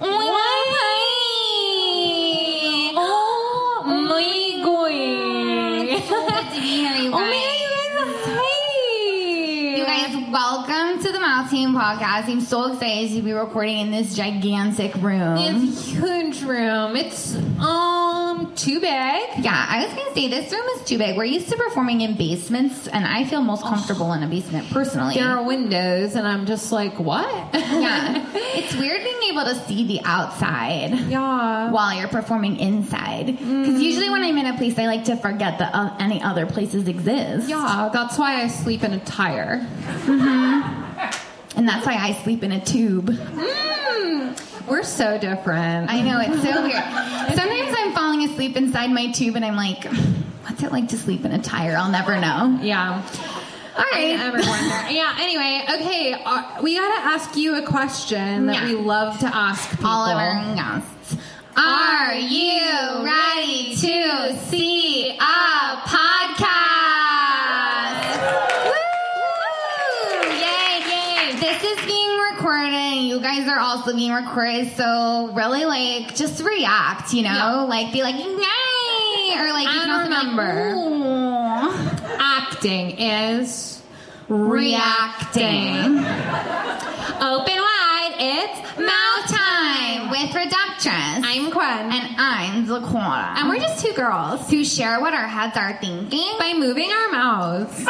Oh podcast. I'm so excited to be recording in this gigantic room. It's huge room. It's um too big. yeah, I was gonna say this room is too big. We're used to performing in basements, and I feel most comfortable in a basement personally. There are windows, and I'm just like, what? yeah, it's weird being able to see the outside. yeah. While you're performing inside, because usually when I'm in a place, I like to forget that uh, any other places exist. Yeah, that's why I sleep in a tire. And that's why I sleep in a tube. Mm, we're so different. I know it's so weird. Sometimes I'm falling asleep inside my tube, and I'm like, "What's it like to sleep in a tire?" I'll never know. yeah. All wonder. Yeah. Anyway, okay. Uh, we gotta ask you a question that Yeah. we love to ask people. All of our guests. Are you ready to see a podcast? Woo! Yay, yay. This is being recorded. You guys are also being recorded. So really like just react, you know? Yeah. Like be like, yay! Or like you And can also be like, remember- Acting is reacting. Open wide. It's Mouth time with Reductress. I'm Quinn. and I'm Dakota. And we're just two girls who share what our heads are thinking. by moving our mouths.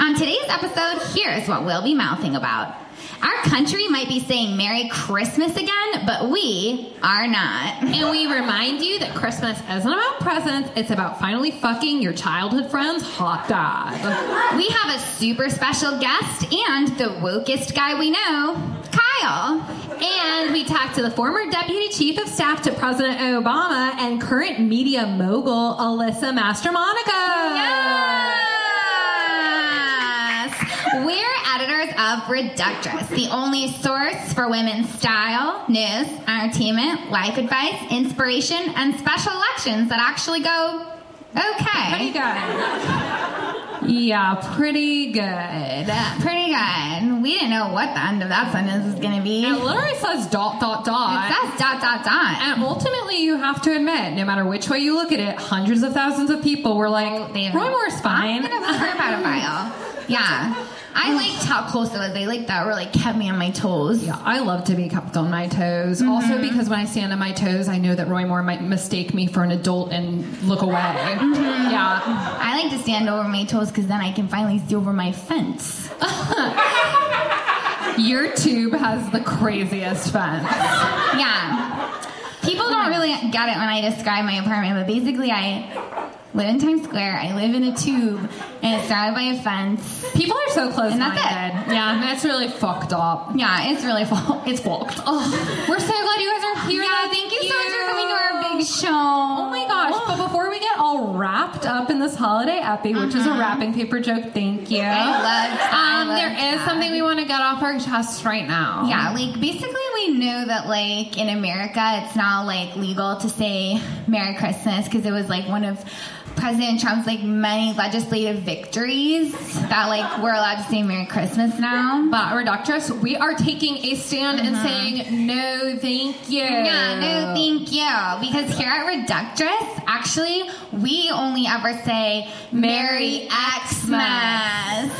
On today's episode, here's what we'll be mouthing about. Our country might be saying Merry Christmas again, but we are not. And we remind you that Christmas isn't about presents, it's about finally fucking your childhood friend's hot dog. We have a super special guest and the wokest guy we know, Kyle. And we talked to the former deputy chief of staff to President Obama and current media mogul, Alyssa Mastromonaco. Yes! We're of Reductress, the only source for women's style, news, entertainment, life advice, inspiration, and special elections that actually go okay. Pretty good. Yeah, pretty good. Pretty good. We didn't know what the end of that sentence was going to be. It It literally says dot dot dot. It says dot dot dot. And ultimately, you have to admit, no matter which way you look at it, hundreds of thousands of people were like, They- Roy Moore's fine. I'm vote for a pedophile. Yeah. I liked how close it was. They like that really kept me on my toes. Yeah, I love to be kept on my toes. Mm-hmm. Also, because when I stand on my toes, I know that Roy Moore might mistake me for an adult and look away. Mm-hmm. Yeah. I like to stand over my toes because then I can finally see over my fence. Your tube has the craziest fence. Yeah. People don't really get it when I describe my apartment, but basically I live in Times Square. I live in a tube, and it's surrounded by a fence. People are so close And that's minded. Yeah, that's really fucked up. Yeah, it's really fucked. It's fucked. Oh, we're so glad you guys are here. Yeah, thank you so much for coming to our big show. Oh my gosh! But before we get all wrapped up in this holiday epi, which is a wrapping paper joke, thank you. Uh-huh. I. I Um, there is something we want to get off our chest right now. Yeah, like basically we knew that like in America it's now like legal to say Merry Christmas because it was like one of President Trump's like many legislative victories that like we're allowed to say Merry Christmas now. But Reductress, we are taking a stand and saying no, thank you. Uh-huh. Yeah, no, thank you. Because here at Reductress, actually, we only ever say Merry Xmas.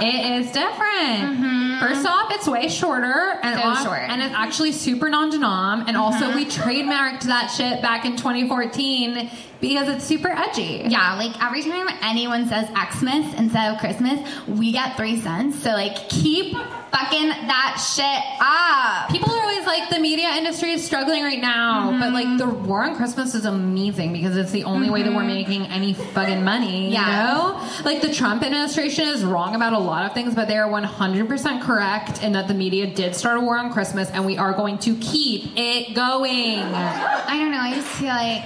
It is different. First off, it's way shorter and So off- short. and it's actually super non-denom. And also, we uh-huh. trademarked that shit back in 2014 because it's super edgy. Yeah, like every time anyone says Xmas instead of Christmas, we get three cents. So like, keep fucking that shit up. People are always like, the media industry is struggling right now, but like the mm-hmm. war on Christmas is amazing because it's the only way that we're mm-hmm. making any fucking money. Yeah. You know? Like the Trump administration is wrong about a lot of things, but they are 100% correct in that the media did start a war on Christmas and we are going to keep it going. I don't know. I just feel like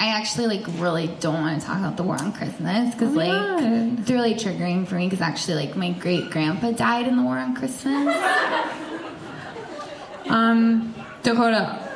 I actually like really don't want to talk about the war on Christmas because my like God. it's really triggering for me because actually like my great grandpa died in the war on Christmas. Um, Dakota,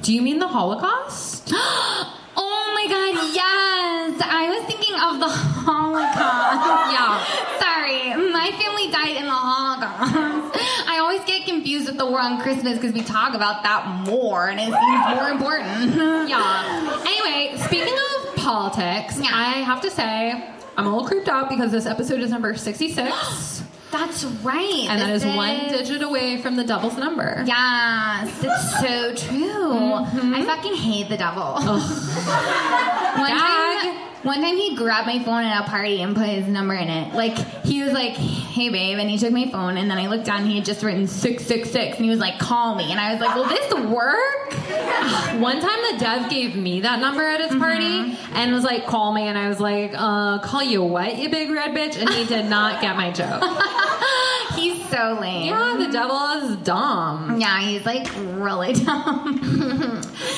do you mean the Holocaust? oh my god, yes! I was thinking of the Holocaust. Yeah. Sorry, my family died in the Holocaust. I always get confused with the war on Christmas because we talk about that more and it seems more important. Yeah. Anyway, speaking of politics, Yeah. I have to say I'm a little creeped out because this episode is number 66, That's right. and that This is one digit away from the devil's number. Yes, it's so true. Mm-hmm. I fucking hate the devil. one, Dag. time, one time he grabbed my phone at a party and put his number in it. Like he was like, "Hey babe," and he took my phone, and then I looked down, and he had just written six six six, and he was like, "Call me," and I was like, "Will this work?" One time the dev gave me that number at his Mm-hmm. party and was like, call me. And I was like, uh, call you what, you big red bitch? And he did not get my joke. He's so lame. yeah, the devil is dumb. Yeah, he's like really dumb.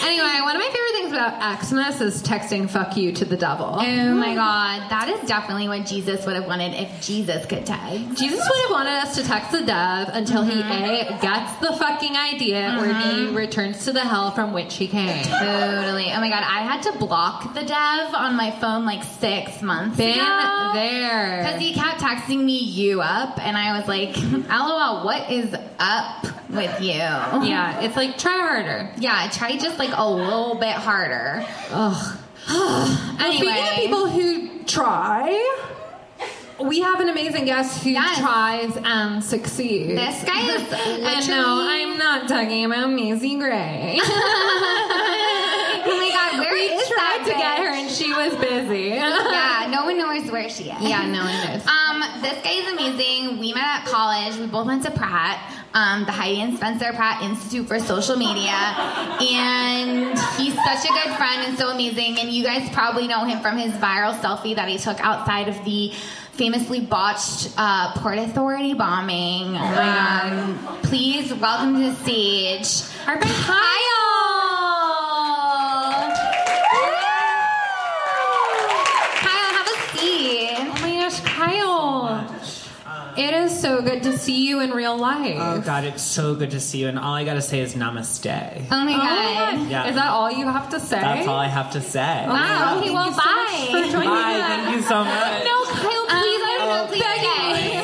Anyway, one of my favorite things about Xmas is texting fuck you to the devil. Oh, oh my god, that is definitely what Jesus would have wanted if Jesus could tag. Jesus would have wanted us to text the dev until he mm-hmm. A, gets the fucking idea or B, mm-hmm. returns to the hell from which he came. Totally. Oh my god, I had to block the dev on my phone like six months Been ago. there. Because he kept texting me you up, and I was like, LOL, what is up with you? Yeah, it's like try harder. Yeah, try just like a little bit harder. Ugh. Anyway. Speaking of people who try, we have an amazing guest who Yes. tries and succeeds. This guy is and no, I'm not talking about Macy Gray. oh my god, where we is tried that to get her and she was busy. Yeah, no one knows where she is. Yeah, no one knows. Um, this guy is amazing. We met at college. We both went to Pratt, um, the Heidi and Spencer Pratt Institute for Social Media, and he's such a good friend and so amazing. And you guys probably know him from his viral selfie that he took outside of the famously botched uh, Port Authority bombing. Oh my God. Please welcome to the stage. Kyle, have a seat. Oh my gosh, Kyle. It is so good to see you in real life. Oh God, it's so good to see you, and all I gotta say is namaste. Oh my Oh my god. God. Yeah. Is that all you have to say? That's all I have to say. Wow. Okay, Thank well, you so much bye. for joining Bye. us. Thank you so much. No, Kyle, please. Um, I'm no, please begging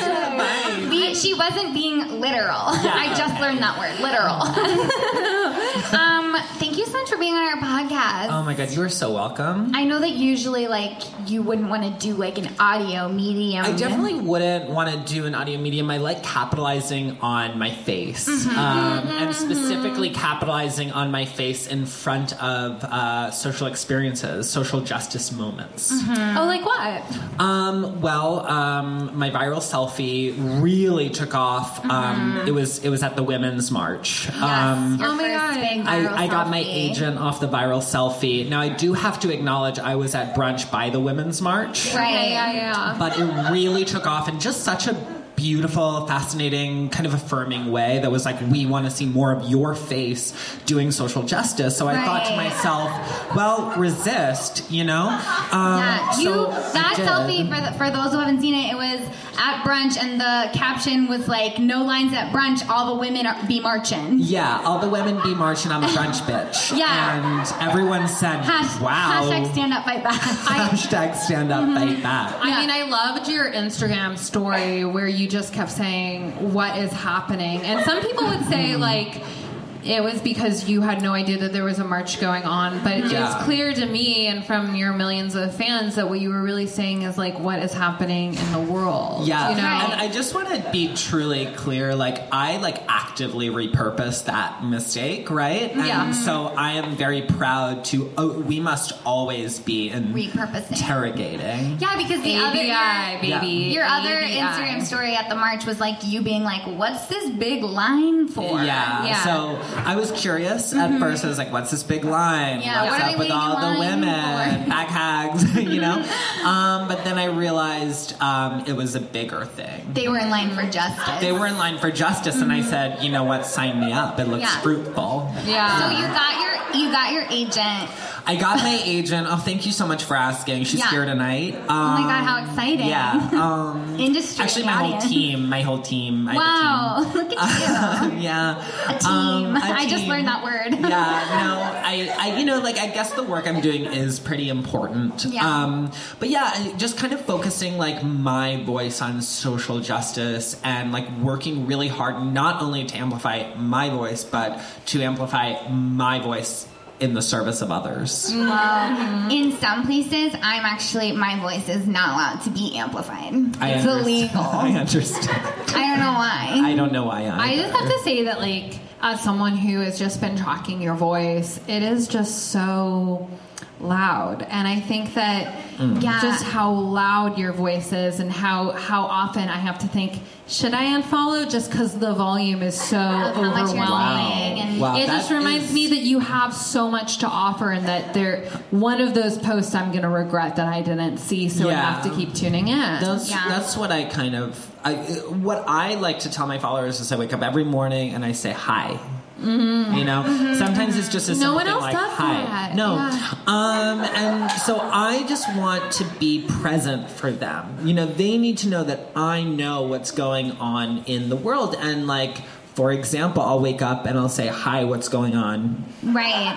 stay. you. We, she wasn't being literal. Yeah. I just learned that word, literal. um, thank you so much for being on our podcast. Oh my God, you are so welcome. I know that usually, like, you wouldn't want to do like an audio medium. I definitely wouldn't want to do an audio medium. I like capitalizing on my face, Mm-hmm. um, and specifically capitalizing on my face in front of uh, social experiences, social justice moments. Mm-hmm. Oh, like what? Um, well, um, my viral selfie really took off. Um, it was it was at the Women's March. Mm-hmm. Yes, Um, your Oh my first God. big viral I, I got my selfie. Agent off the viral selfie. Now I do have to acknowledge I was at brunch by the Women's March, Right. Yeah, yeah, yeah. but it really took off in just such a beautiful, fascinating, kind of affirming way that was like, we want to see more of your face doing social justice. So I thought to myself, well, resist, you know? Um, Yeah, you so I that selfie for the, for those who haven't seen it, it was at brunch, and the caption was like, "No lines at brunch, all the women are, be marching." Yeah, all the women be marching on the brunch bitch. Yeah. And everyone said, Hash, wow. Hashtag stand up, fight back. Hashtag stand up, fight back. I Yeah. mean, I loved your Instagram story where you just kept saying, What is happening? And some people would say, hmm. like, it was because you had no idea that there was a march going on. But Yeah. it's clear to me and from your millions of fans that what you were really saying is, like, what is happening in the world. Yeah, You know? and I just want to be truly clear. Like, I like actively repurposed that mistake, right? Yeah. And so I am very proud to. Oh, we must always be in Repurposing. interrogating. yeah, because the other ABI, your, baby. your other ABI. Instagram story at the march was like you being like, "What's this big line for?" Yeah. Yeah. So I was curious at first. I was like, "What's this big line? Mm-hmm. Yeah, What's what up with all the women, for?" back hags?" you know. Um, but then I realized um, it was a bigger thing. They were in line for justice. They were in line for justice, and I said, "You know what? Sign me up. It looks Yeah. fruitful." yeah. So you got your you got your agent. I got my agent. Oh, thank you so much for asking. She's Yeah. here tonight. Um, Oh my god, how exciting! Yeah. Um, Industry. actually, my whole team. My whole team. I have a Wow, look at you. team. yeah. A team. Um, a I just learned that word. yeah, no, I, I, you know, like I guess the work I'm doing is pretty important. Yeah. Um, but yeah, just kind of focusing like my voice on social justice and like working really hard, not only to amplify my voice, but to amplify my voice in the service of others. Well, in some places, I'm actually my voice is not allowed to be amplified. I it's understand. illegal. I understand. I don't know why. I don't know why. I just have to say that, like, as someone who has just been tracking your voice, it is just so loud, and I think that mm. Yeah. just how loud your voice is, and how how often I have to think, should I unfollow just because the volume is so how overwhelming? saying and- Wow, it that just reminds is- me that you have so much to offer, and that there one of those posts I'm going to regret that I didn't see, so I have to keep tuning in. That's Yeah. that's what I kind of I, what I like to tell my followers is I wake up every morning and I say hi. You know, sometimes it's just a Mm-hmm. No simple one else like does hi. that. No, Yeah. um, and so I just want to be present for them. You know, they need to know that I know what's going on in the world, and like. For example, I'll wake up and I'll say, "Hi, what's going on?" right.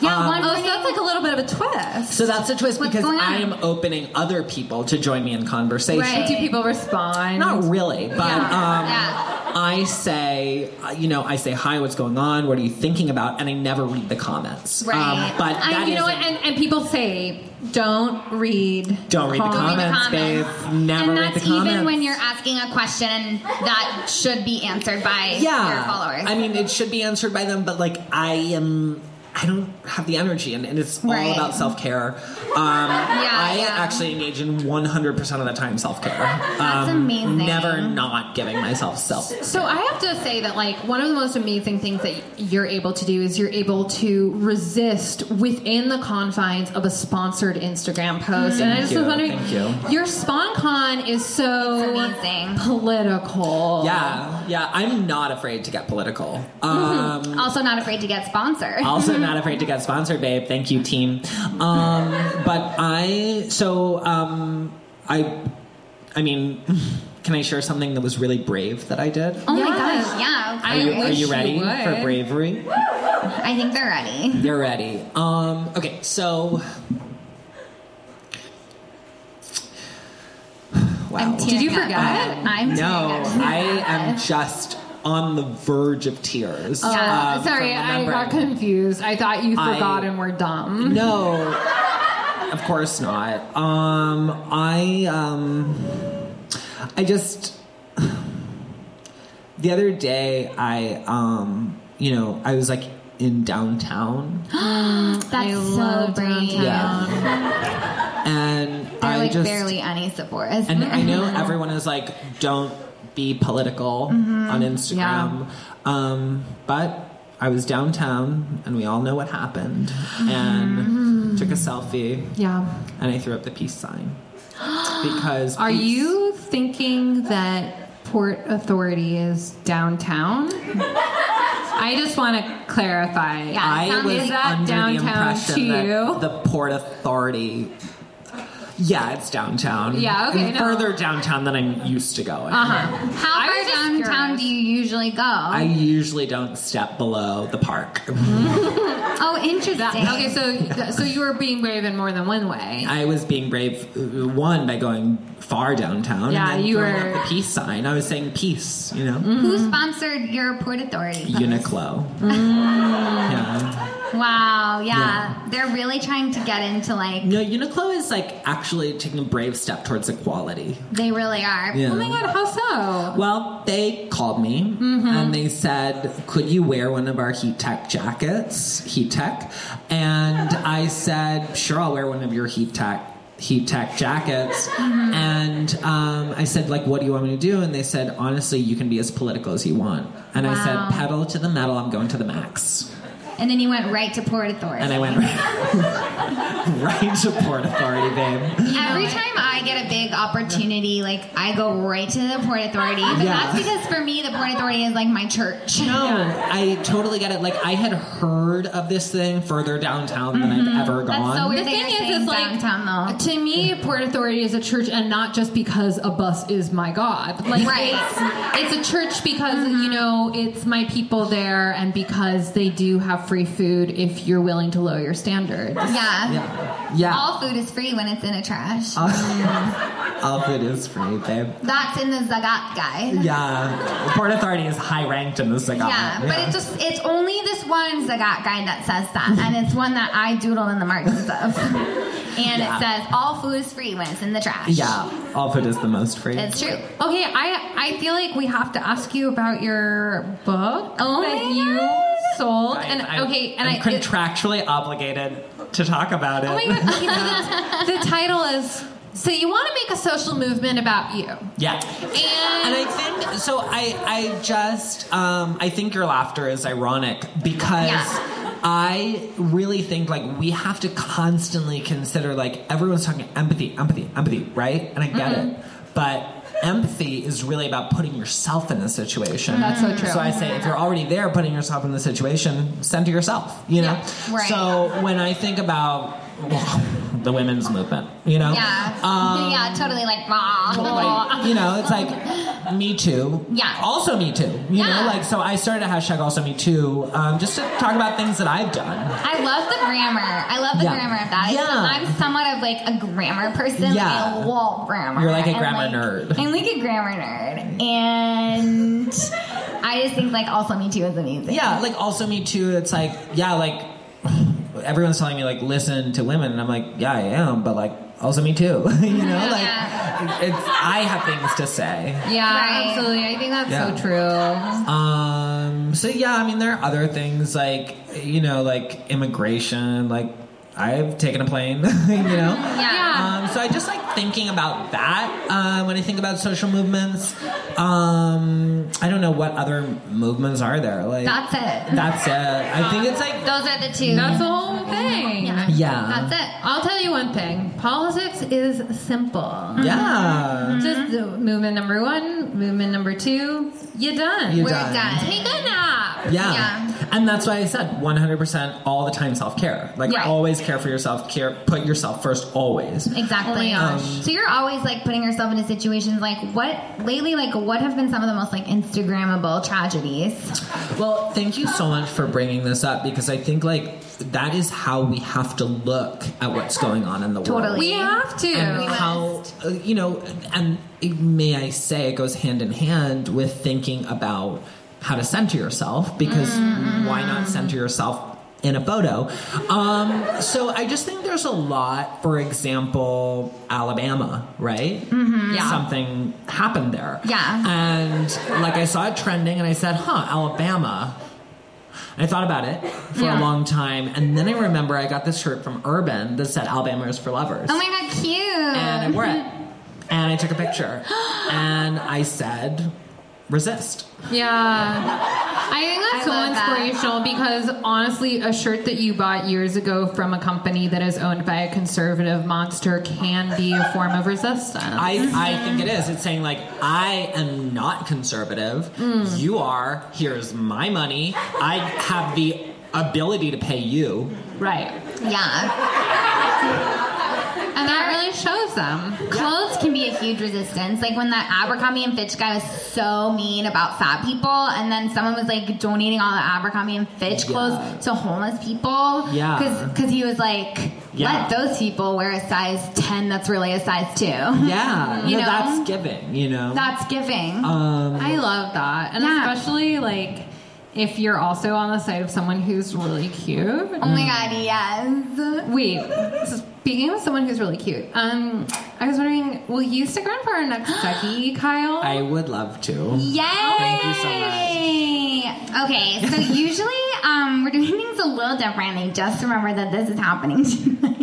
Yeah. Um, one oh, so that's like a little bit of a twist. So that's a twist What's because? I am opening other people to join me in conversation. Right. Do people respond? Not really, but Yeah. um, Yeah. I say, uh, you know, I say, "Hi, what's going on? What are you thinking about?" And I never read the comments. Um, Right. but I, that you know what? isn't- And, and people say, don't read. don't read the comments." comments, babe. Never and read the comments. even when you're asking a question that should be answered by yeah. followers. I mean, it should be answered by them, but like, I am. I don't have the energy, and, and it's all Right. about self care. Um, I yeah. actually engage in 100% of the time self care. That's amazing. Never not giving myself self. So I have to say that like one of the most amazing things that you're able to do is you're able to resist within the confines of a sponsored Instagram post. and I just you, was wondering, thank you. your sponcon is so amazing. political. Yeah, yeah. I'm not afraid to get political. Um, also not afraid to get sponsored. also not afraid to get sponsored, babe. Thank you, team. Um, but I so um, I I mean, can I share something that was really brave that I did? oh my gosh, yeah. I Are you, are you you ready would. for bravery? I think they're ready. They're ready. Um, okay, so. Wow. I'm Did you tearing up. forget? I'm No. I am just on the verge of tears. Yeah. um, Sorry, I got confused. I thought you I- forgot and were dumb. No, of course not. Um, I um, I just the other day I um, you know, I was like in downtown That's I so love brave. downtown. and They're I like just barely any support. and I know everyone is like, don't be political Mm-hmm. on Instagram. Um, but I was downtown and we all know what happened Mm-hmm. and took a selfie Yeah. and I threw up the peace sign. Because Are peace- you thinking that Port Authority is downtown? I just want to clarify. Yeah. I was Is that under the downtown impression to that the Port Authority. Yeah, it's downtown. Yeah, okay, And no. Further downtown than I'm used to going. Uh huh. How far downtown curious. do you usually go? I usually don't step below the park. oh, interesting. Okay, so so you were being brave in more than one way. I was being brave, uh, one, by going far downtown. Yeah, and then you throwing were- Mm-hmm. up the peace sign. I was saying peace, you know? Who sponsored your Port Authority? post? Uniqlo. Mm. Yeah. Wow, yeah. Yeah. They're really trying to get into like, No, Uniqlo is like actually taking a brave step towards equality. they really are. Yeah. Oh my god, how so? Well, they called me Mm-hmm. and they said, "Could you wear one of our heat tech jackets, heat tech?" And I said, "Sure, I'll wear one of your heat tech." Heat tech jackets, Mm-hmm. and um, I said, "Like, what do you want me to do?" And they said, "Honestly, you can be as political as you want." And I said, "Pedal to the metal. I'm going to the max." And then you went right to Port Authority. And I went right, right to Port Authority, babe. Every time I get a big opportunity, like I go right to the Port Authority. But Yeah. that's because for me, the Port Authority is like my church. No, I totally get it. Like I had heard of this thing further downtown than I've mm-hmm. ever That's gone. so weird. The thing is, saying is like downtown though. to me, Port Authority is a church, and not just because a bus is my god. Like Right. it's, it's a church because mm-hmm. you know it's my people there, and because they do have free food if you're willing to lower your standards. Yeah. yeah, yeah. All food is free when it's in a trash. All food is free, babe. That's in the Zagat guide. Yeah, Port Authority is high ranked in the Zagat. Yeah, but it's just it's only this one Zagat guide that says that, and it's one that I doodle in the margins of. And Yeah. it says all food is free when it's in the trash. yeah, all food is the most free. It's true. Okay, I I feel like we have to ask you about your book Oh that my you God. sold, I- and I- okay, and I'm I. contractually obligated to talk about it. Oh my god! Okay, so the, the title is so you want to make a social movement about you, Yeah. and, And I think so. I I just um, I think your laughter is ironic because Yeah. I really think like we have to constantly consider like everyone's talking empathy, empathy, empathy, right? And I get Mm-hmm. it, but empathy is really about putting yourself in the situation. That's so true. So I say if you're already there, putting yourself in the situation, center yourself. You know. Yeah, right. So when I think about the women's movement, you know, Yeah. um, yeah, totally like like you know it's like me too Yeah. also me too you Yeah. know like so i started a hashtag also me too um, just to talk about things that i've done I love the grammar. I love the Yeah. grammar of that. Yeah. I'm somewhat of like a grammar person. Yeah. Like, I love grammar. You're like a And, grammar like, nerd. I'm like a grammar nerd. And I just think like also me too is amazing. yeah like also me too it's like yeah like everyone's telling me like listen to women and i'm like yeah i am but like also me too you know like it's i have things to say yeah, Right. absolutely. I think that's Yeah. so true. Um. So yeah, I mean, there are other things like you know, like immigration. Like I've taken a plane. you know. Yeah. Um. So I just like thinking about that uh, when I think about social movements. Um. I don't know what other movements are there. Like That's it. That's it. I think it's like Those are the two. That's the whole thing. Yeah. yeah. That's it. I'll tell you one thing. Politics is simple. Yeah. Just the movement number one, movement number two, you're done. You're We're done. done. Take a nap. Yeah. Yeah. And that's why I said 100% all the time self care. Like, Right. always care for yourself, care, put yourself first, always. Exactly. Oh my gosh. so you're always like putting yourself into situations like what lately like what have been some of the most like Instagrammable tragedies? Well, thank you so much for bringing this up because I think, like, that is how we have to look at what's going on in the world. Totally. We have to. And We how, uh, you know, and may I say, it goes hand in hand with thinking about how to center yourself because why not center yourself in a photo? Um, so I just think there's a lot, for example, Alabama, right? Yeah. Something happened there. Yeah. And like I saw it trending and I said, huh, Alabama. I thought about it for Yeah. a long time. And then I remember I got this shirt from Urban that said Alabama is for lovers Oh my god, cute. and I wore it. And I took a picture. and I said, resist. Yeah. I think that's I so love that. inspirational because honestly, a shirt that you bought years ago from a company that is owned by a conservative monster can be a form of resistance. I, I mm-hmm. think it is. It's saying, like, I am not conservative. Mm. You are. Here's my money. I have the ability to pay you. right. yeah. And that really shows them. Clothes can be a huge resistance. Like when that Abercrombie and Fitch guy was so mean about fat people, and then someone was like donating all the Abercrombie and Fitch Yeah. clothes to homeless people. Yeah. Because he was like, Yeah. let those people wear a size 10 that's really a size 2. Yeah. You no, know? that's giving, you know? That's giving. um, I love that. And Yeah. especially like if you're also on the side of someone who's really cute. oh my god, yes. Wait, speaking of someone who's really cute, um, I was wondering, will you stick around for our next Seki, Kyle? I would love to. Yay! Thank you so much. Okay, so usually um, we're doing things a little differently. Just remember that this is happening tonight.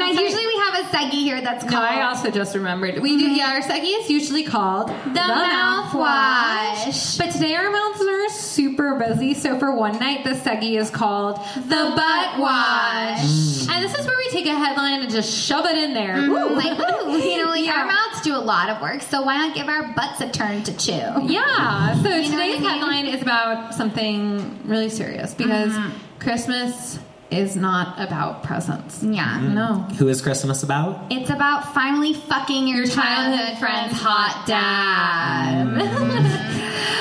Now, usually we have a Segi here that's called no, I also just remembered. We do, yeah, our Seki is usually called the, mouthwash. But today our mouths are super busy, so for one night the Segi is called the butt wash. And this is where we take a headline and just shove it in there. Ooh, like, ooh, you know, like Our mouths do a lot of work, so why not give our butts a turn to chew? Yeah. So You today's I mean? headline is about something really serious because Mm-hmm. Christmas is not about presents. Yeah. No. Who is Christmas about? It's about finally fucking your, Your childhood friend's hot dad.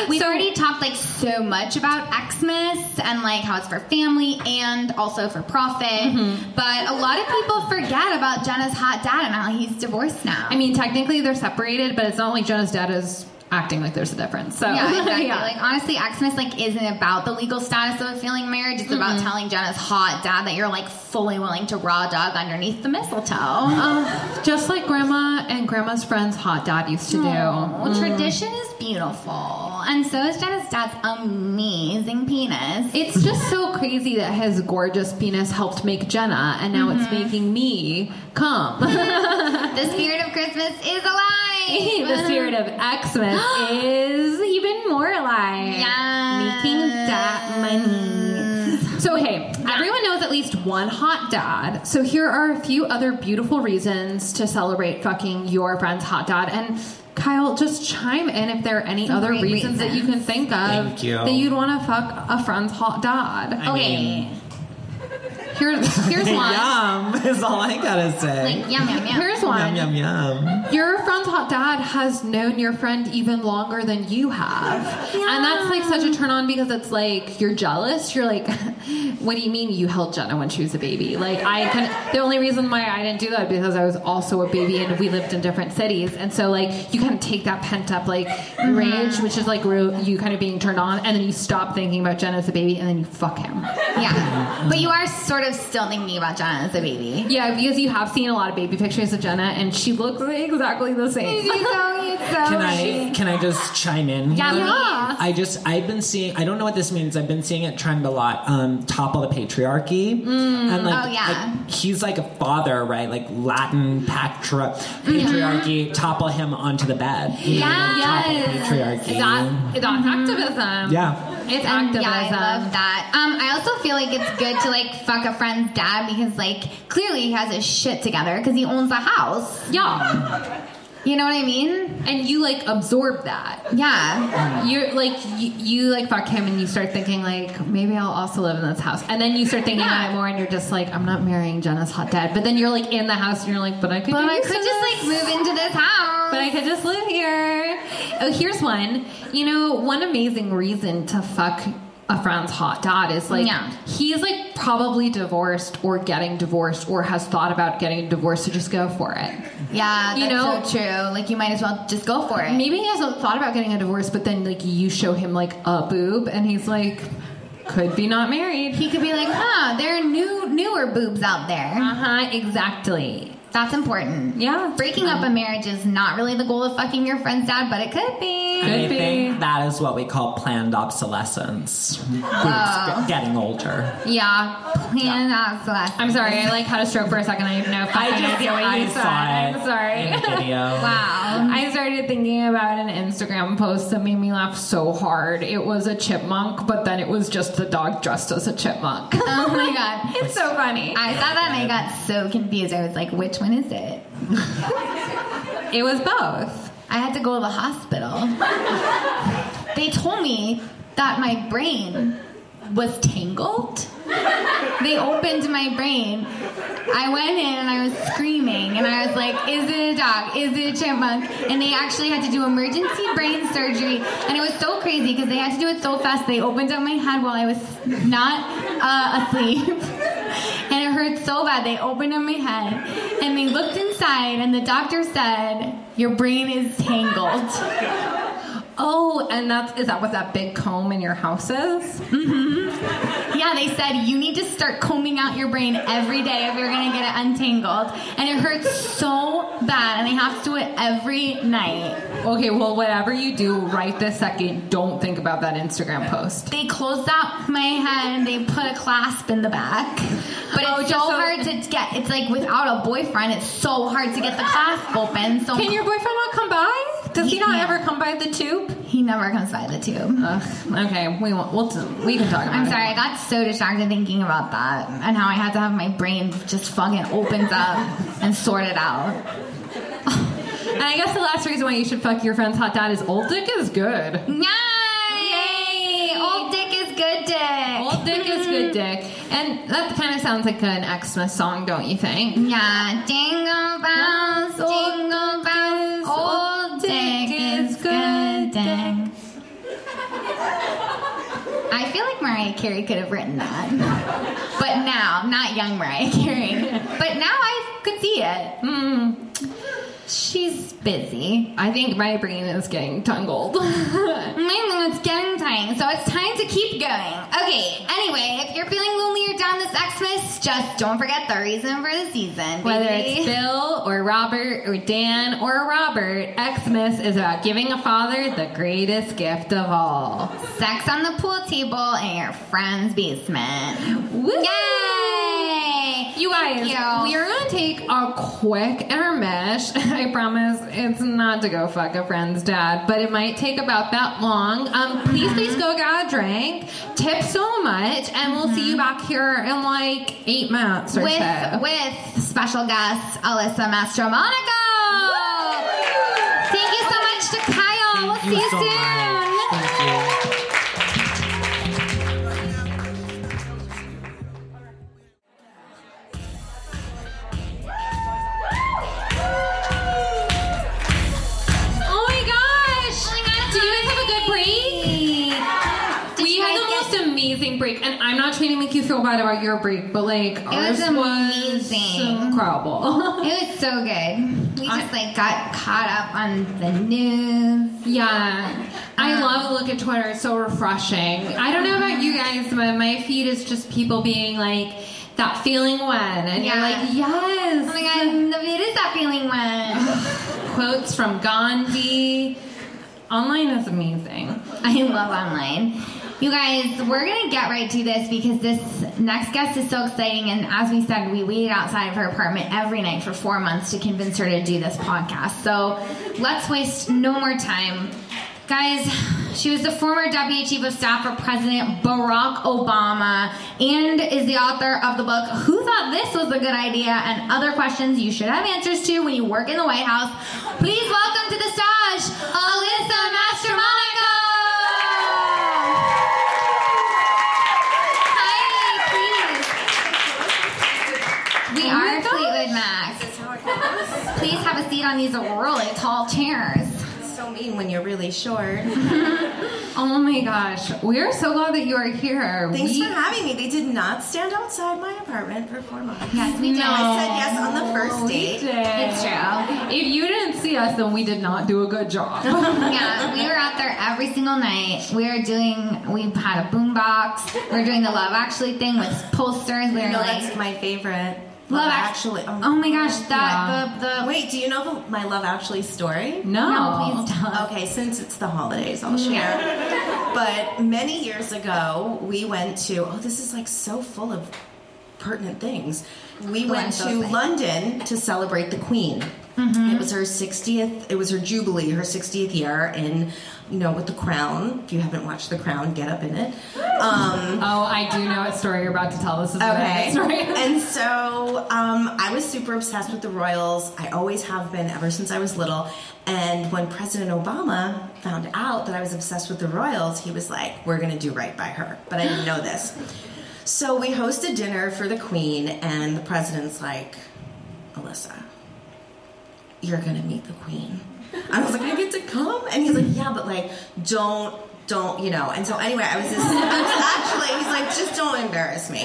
We've So- already talked like so much about Xmas and like how it's for family and also for profit. Mm-hmm. But a lot of people forget about Jenna's hot dad and how he's divorced now. I mean, technically they're separated, but it's not like Jenna's dad is acting like there's a difference. So yeah, exactly. yeah. Like honestly, Xmas like isn't about the legal status of a failing marriage. It's about telling Jenna's hot dad that you're like fully willing to raw dog underneath the mistletoe. Uh, just like grandma and grandma's friend's hot dad used to do. Well, tradition is beautiful, and so is Jenna's dad's amazing penis. It's just so crazy that his gorgeous penis helped make Jenna, and now Mm-hmm. it's making me come. the spirit of Christmas is alive. the spirit of Xmas is even more alive. Yes. Making that money. So, hey, everyone knows at least one hot dad. So, here are a few other beautiful reasons to celebrate fucking your friend's hot dad. And Kyle, just chime in if there are any Some other great reasons, that you can think of Thank you. that you'd want to fuck a friend's hot dad. I Okay. mean- Here's, here's one. Yum is all I gotta say. Like yum yum yum. Here's one. Yum yum yum. Your friend's hot dad has known your friend even longer than you have. And that's like such a turn on because it's like you're jealous. You're like, what do you mean you held Jenna when she was a baby? Like, I can, the only reason why I didn't do that because I was also a baby and we lived in different cities. And so, like, you kind of take that pent up, like, mm-hmm. rage, which is like real, you kind of being turned on, and then you stop thinking about Jenna as a baby and then you fuck him. yeah, but you are sort of still thinking about Jenna as a baby. Yeah, because you have seen a lot of baby pictures of Jenna and she looks exactly the same. She's so cute, so Can I can I just chime in? Yeah, here? Yeah. I just I've been seeing I don't know what this means. I've been seeing it trend a lot. Um, topple the patriarchy, and like, Oh, yeah. like, he's like a father, right? Like Latin patri- patriarchy. Topple him onto the bed. Yeah, know, topple Yes. patriarchy. That, that's activism. yeah. It's And, activism. yeah, I love that. Um, I also feel like it's good to like fuck a friend's dad because like clearly he has his shit together because he owns the house. Yeah. You know what I mean? And you like absorb that. Yeah. You're like you, you like fuck him and you start thinking like maybe I'll also live in this house. And then you start thinking Yeah. about it more and you're just like I'm not marrying Jenna's hot dad. But then you're like in the house and you're like but I could But I could just this. like move into this house. But I could just live here. Oh, here's one. You know, one amazing reason to fuck a friend's hot dad is like Yeah. he's like probably divorced or getting divorced or has thought about getting divorced, so just go for it. yeah, that's You know- so true. Like you might as well just go for it. Maybe he hasn't thought about getting a divorce, but then like you show him like a boob, and he's like, could be not married. He could be like, huh, there are new newer boobs out there. Uh huh. Exactly. That's important. Yeah. Breaking up a marriage is not really the goal of fucking your friend's dad, but it could be. Could be. Think that is what we call planned obsolescence. Boobs getting older. Yeah, plan obsolescence. I'm sorry. I like had a stroke for a second. I have no fucking I just- idea what I you saw said. it I'm sorry. in video. Wow. I started thinking about an Instagram post that made me laugh so hard. It was a chipmunk, but then it was just the dog dressed as a chipmunk. Oh my god. it's so funny. I saw that and I got so confused. I was like, which one is it? It was both. I had to go to the hospital. They told me that my brain was tangled. They opened my brain. I went in and I was screaming and I was like, is it a dog? Is it a chipmunk? And they actually had to do emergency brain surgery. And it was so crazy because they had to do it so fast. They opened up my head while I was not uh, asleep. and it hurt so bad. They opened up my head and they looked inside and the doctor said, your brain is tangled. Oh, and that's is that what that big comb in your house is? Mm-hmm. Yeah, they said you need to start combing out your brain every day if you're gonna get it untangled. And it hurts so bad, and they have to do it every night. Okay, well, whatever you do right this second, don't think about that Instagram post. They closed out my head and they put a clasp in the back. But it's Oh, so, just so- hard to get. It's like without a boyfriend, it's so hard to get the clasp open. So Can your boyfriend not come by? Does he He not can't. ever come by the tube? he never comes by the tube. Ugh, okay, we won't. We'll, we can talk about I'm it. sorry, I got so distracted thinking about that and how I had to have my brain just fucking opens up and sort it out. And I guess the last reason why you should fuck your friend's hot dad is old dick is good. Yay! Old dick good dick. Old dick is good dick. And that kind of sounds like an Xmas song, don't you think? Yeah, jingle bells, jingle bells, old dick is good dick. I feel like Mariah Carey could have written that. But now, not young Mariah Carey. But now I could see it. Hmm. She's busy. I think my brain is getting tangled. Mm, It's getting time, so it's time to keep going. Okay, anyway, if you're feeling lonely or down this Xmas, just don't forget the reason for the season. Whether it's Bill or Robert or Dan or Robert, Xmas is about giving a father the greatest gift of all. sex on the pool table in your friend's basement. Woo! Yay! You guys, we are gonna take a quick intermish. I promise it's not to go fuck a friend's dad, but it might take about that long. Um, please, please go get a drink. Tip so much, and we'll see you back here in like eight months or with so. with special guest Alyssa Mastromonaco. Thank you so much to Kyle. we'll see you so soon. much. Break, and I'm not trying to make you feel bad about your break, but like ours was amazing. incredible. It was so good. We I- just like got caught up on the news. Yeah. I Um, love to look at Twitter. It's so refreshing. I don't know about you guys, but my feed is just people being like, that feeling when. And you're like, yes. Oh my god, it is that feeling when Quotes from Gandhi. Online is amazing. I love online. You guys, we're gonna get right to this because this next guest is so exciting. And as we said, we waited outside of her apartment every night for four months to convince her to do this podcast. So let's waste no more time. Guys, she was the former deputy chief of staff for President Barack Obama and is the author of the book Who Thought This Was a Good Idea and Other Questions You Should Have Answers to When You Work in the White House. Please welcome to the stage, Alyssa Mastromonaco! Hi, please. We Oh my are gosh. Fleetwood Mac. That's how it goes. Please have a seat on these really tall chairs. It's so mean when you're really short. Oh my gosh. We are so glad that you are here. Thanks we, for having me. They did not stand outside my apartment for four months. Yes, we did. No, I said yes on the first we date. did. It's true. If you didn't see us, then we did not do a good job. Yeah, we were out there every single night. We were doing, we had a boombox. We were doing the Love Actually thing with posters. We were You know, like, that's my favorite. Love Love Act- Actually. oh, oh my gosh, that, the, the, Wait, do you know the, my Love Actually story? No. no, please don't. Okay, since it's the holidays, I'll share. But many years ago, we went to. Oh, this is like so full of pertinent things. We went to. London to celebrate the Queen. It was her 60th. It was her jubilee, her 60th year in, you know, with the crown. If you haven't watched the crown, get up in it. Um, Oh, I do know what story you're about to tell. This is Okay. story. and so um, I was super obsessed with the royals. I always have been ever since I was little. And when President Obama found out that I was obsessed with the royals, he was like, "We're going to do right by her." But I didn't know this. So we hosted dinner for the Queen, and the president's like, "Alyssa, you're to meet the Queen." I was like, "I get to come?" And he's like, "Yeah, but like, don't." Don't you know? And so anyway, I was just I was actually he's like, just don't embarrass me.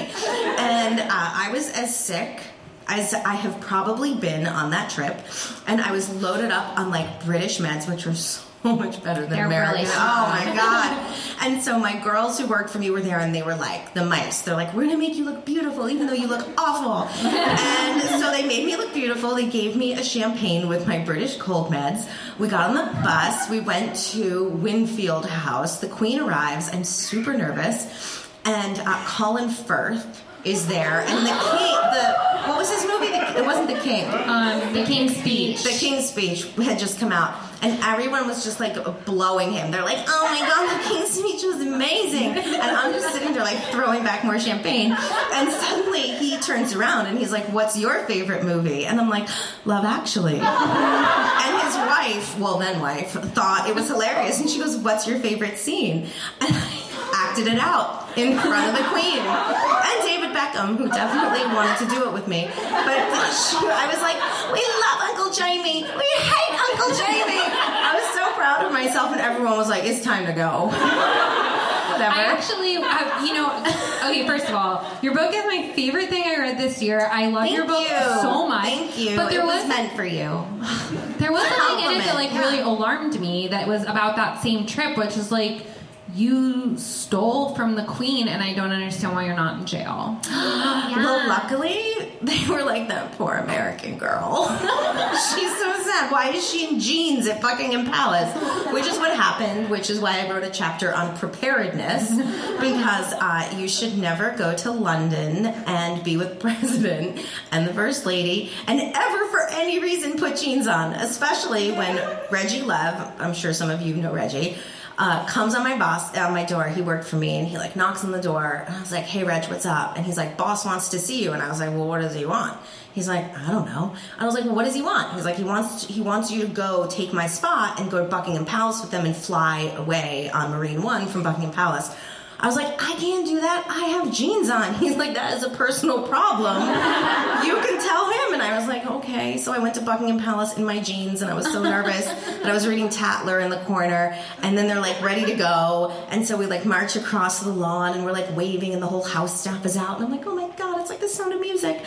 And uh, I was as sick as I have probably been on that trip, and I was loaded up on like British meds, which were so much better than They're American. really oh my god! And so my girls who worked for me were there, and they were like the mice. They're like, we're gonna make you look beautiful, even though you look awful. and so they made me look beautiful. They gave me a champagne with my British cold meds. We got on the bus. We went to Winfield House. The Queen arrives. I'm super nervous, and uh, Colin Firth is there, and the king. The what was his movie? The, it wasn't the King. Um, the King's Speech. The King's Speech had just come out, and everyone was just like blowing him. They're like, "Oh my god, the King's Speech was amazing!" And I'm just sitting there like throwing back more champagne. And suddenly he turns around and he's like, "What's your favorite movie?" And I'm like, "Love Actually." And his wife, well then wife, thought it was hilarious, and she goes, "What's your favorite scene?" And I acted it out in front of the Queen and Beckham, who definitely wanted to do it with me. But she, I was like, "We love Uncle Jamie. We hate Uncle Jamie." I was so proud of myself, and everyone was like, "It's time to go." Whatever. I actually, have, you know, okay. First of all, your book is my favorite thing I read this year. I love Thank your book you. so much. Thank you. But there it was, was meant for you. there was something in it that like compliment, really alarmed me. That was about that same trip, which is like you stole from the queen, and I don't understand why you're not in jail. Well, luckily, they were like that poor American girl. She's so sad. Why is she in jeans at Buckingham Palace? Which is what happened, which is why I wrote a chapter on preparedness, because uh, you should never go to London and be with president and the first lady and ever for any reason put jeans on, especially when Reggie Love, I'm sure some of you know Reggie, uh, comes on my boss on my door. He worked for me, and he like knocks on the door. And I was like, "Hey, Reg, what's up?" And he's like, "Boss wants to see you." And I was like, "Well, what does he want?" He's like, "I don't know." I was like, "Well, what does he want?" He's like, "He wants he wants you to go take my spot and go to Buckingham Palace with them and fly away on Marine One from Buckingham Palace." I was like, I can't do that. I have jeans on. He's like, that is a personal problem. You can tell him. And I was like, okay. So I went to Buckingham Palace in my jeans and I was so nervous that I was reading Tatler in the corner. And then they're like ready to go. And so we like march across the lawn and we're like waving and the whole house staff is out. And I'm like, oh my God, it's like the sound of music.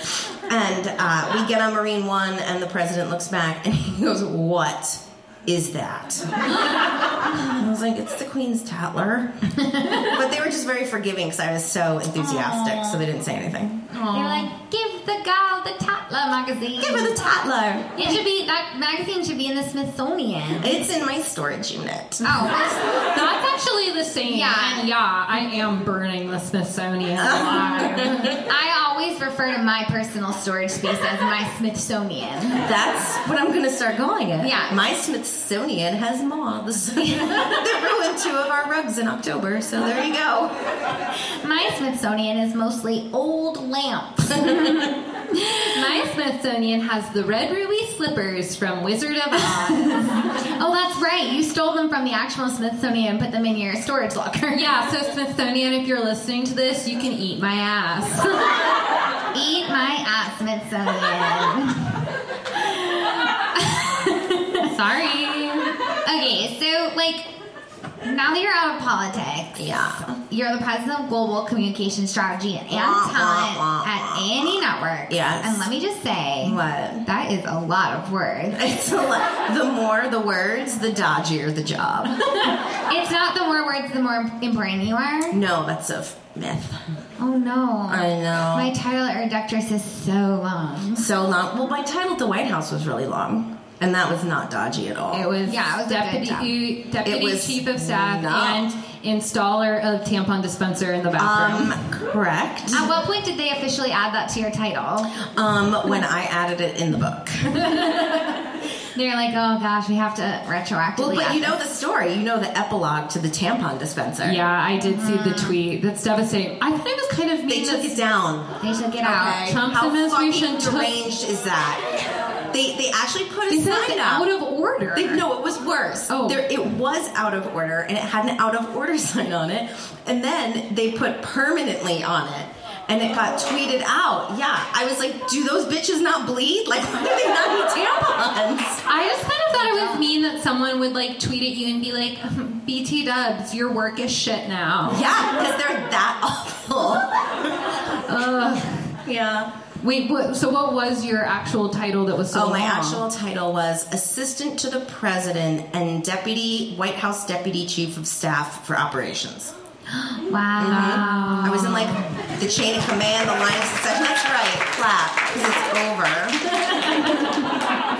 And uh, we get on Marine One and the president looks back and he goes, what? Is that? I was like, it's the Queen's Tatler. but they were just very forgiving because I was so enthusiastic, so they didn't say anything. They're like, give the gal the Tatler magazine. Give her the Tatler. It should be that magazine should be in the Smithsonian. It's in my storage unit. Oh, That's actually the same. Yeah. And yeah, I am burning the Smithsonian alive. I always refer to my personal storage space as my Smithsonian. That's what I'm gonna start calling it. Yeah. My Smithsonian has moths. they ruined two of our rugs in October, so there you go. My Smithsonian is mostly old lamps. My Smithsonian has the red ruby slippers from Wizard of Oz. oh, that's right. You stole them from the actual Smithsonian and put them in your storage locker. yeah, so Smithsonian, if you're listening to this, you can eat my ass. Eat my ass, Smithsonian. Sorry. Okay, so like now that you're out of politics, Yeah. you're the president of global communication strategy and talent at A&E Network. Yes. And let me just say, What? that is a lot of words. It's a lot. The more the words, the dodgier the job. it's not the more words, the more important you are. No, that's a f- myth. Oh no. I know. My title at Reductress is so long. so long. Well, my title at the White House was really long, and that was not dodgy at all. It was, Yeah, it was a good deputy, deputy It was chief of staff no. and installer of tampon dispenser in the um, bathroom. correct. At what point did they officially add that to your title? Um, when I added it in the book. They're like, oh gosh, we have to retroactively. Well, but add you know this. the story. You know the epilogue to the tampon dispenser. yeah, I did see the tweet. That's devastating. I thought it was kind of They mean. took that- it down. They took it out. Okay. Trump's How administration fucking took- deranged is that? They they actually put a They said sign up. out of order. They, no, it was worse. Oh. There, it was out of order, and it had an out of order sign on it. And then they put permanently on it, and it got tweeted out. Yeah, I was like, do those bitches not bleed? Like, why do they not need tampons? I just kind of thought it was mean that someone would like tweet at you and be like, "BT Dubs, your work is shit now." Yeah, because they're that awful. Yeah. Wait, what, so what was your actual title that was so Oh, my long? actual title was Assistant to the President and Deputy White House Deputy Chief of Staff for Operations. Wow. Mm-hmm. I was in like the chain of command, the line of succession. That's right, clap, because it's over.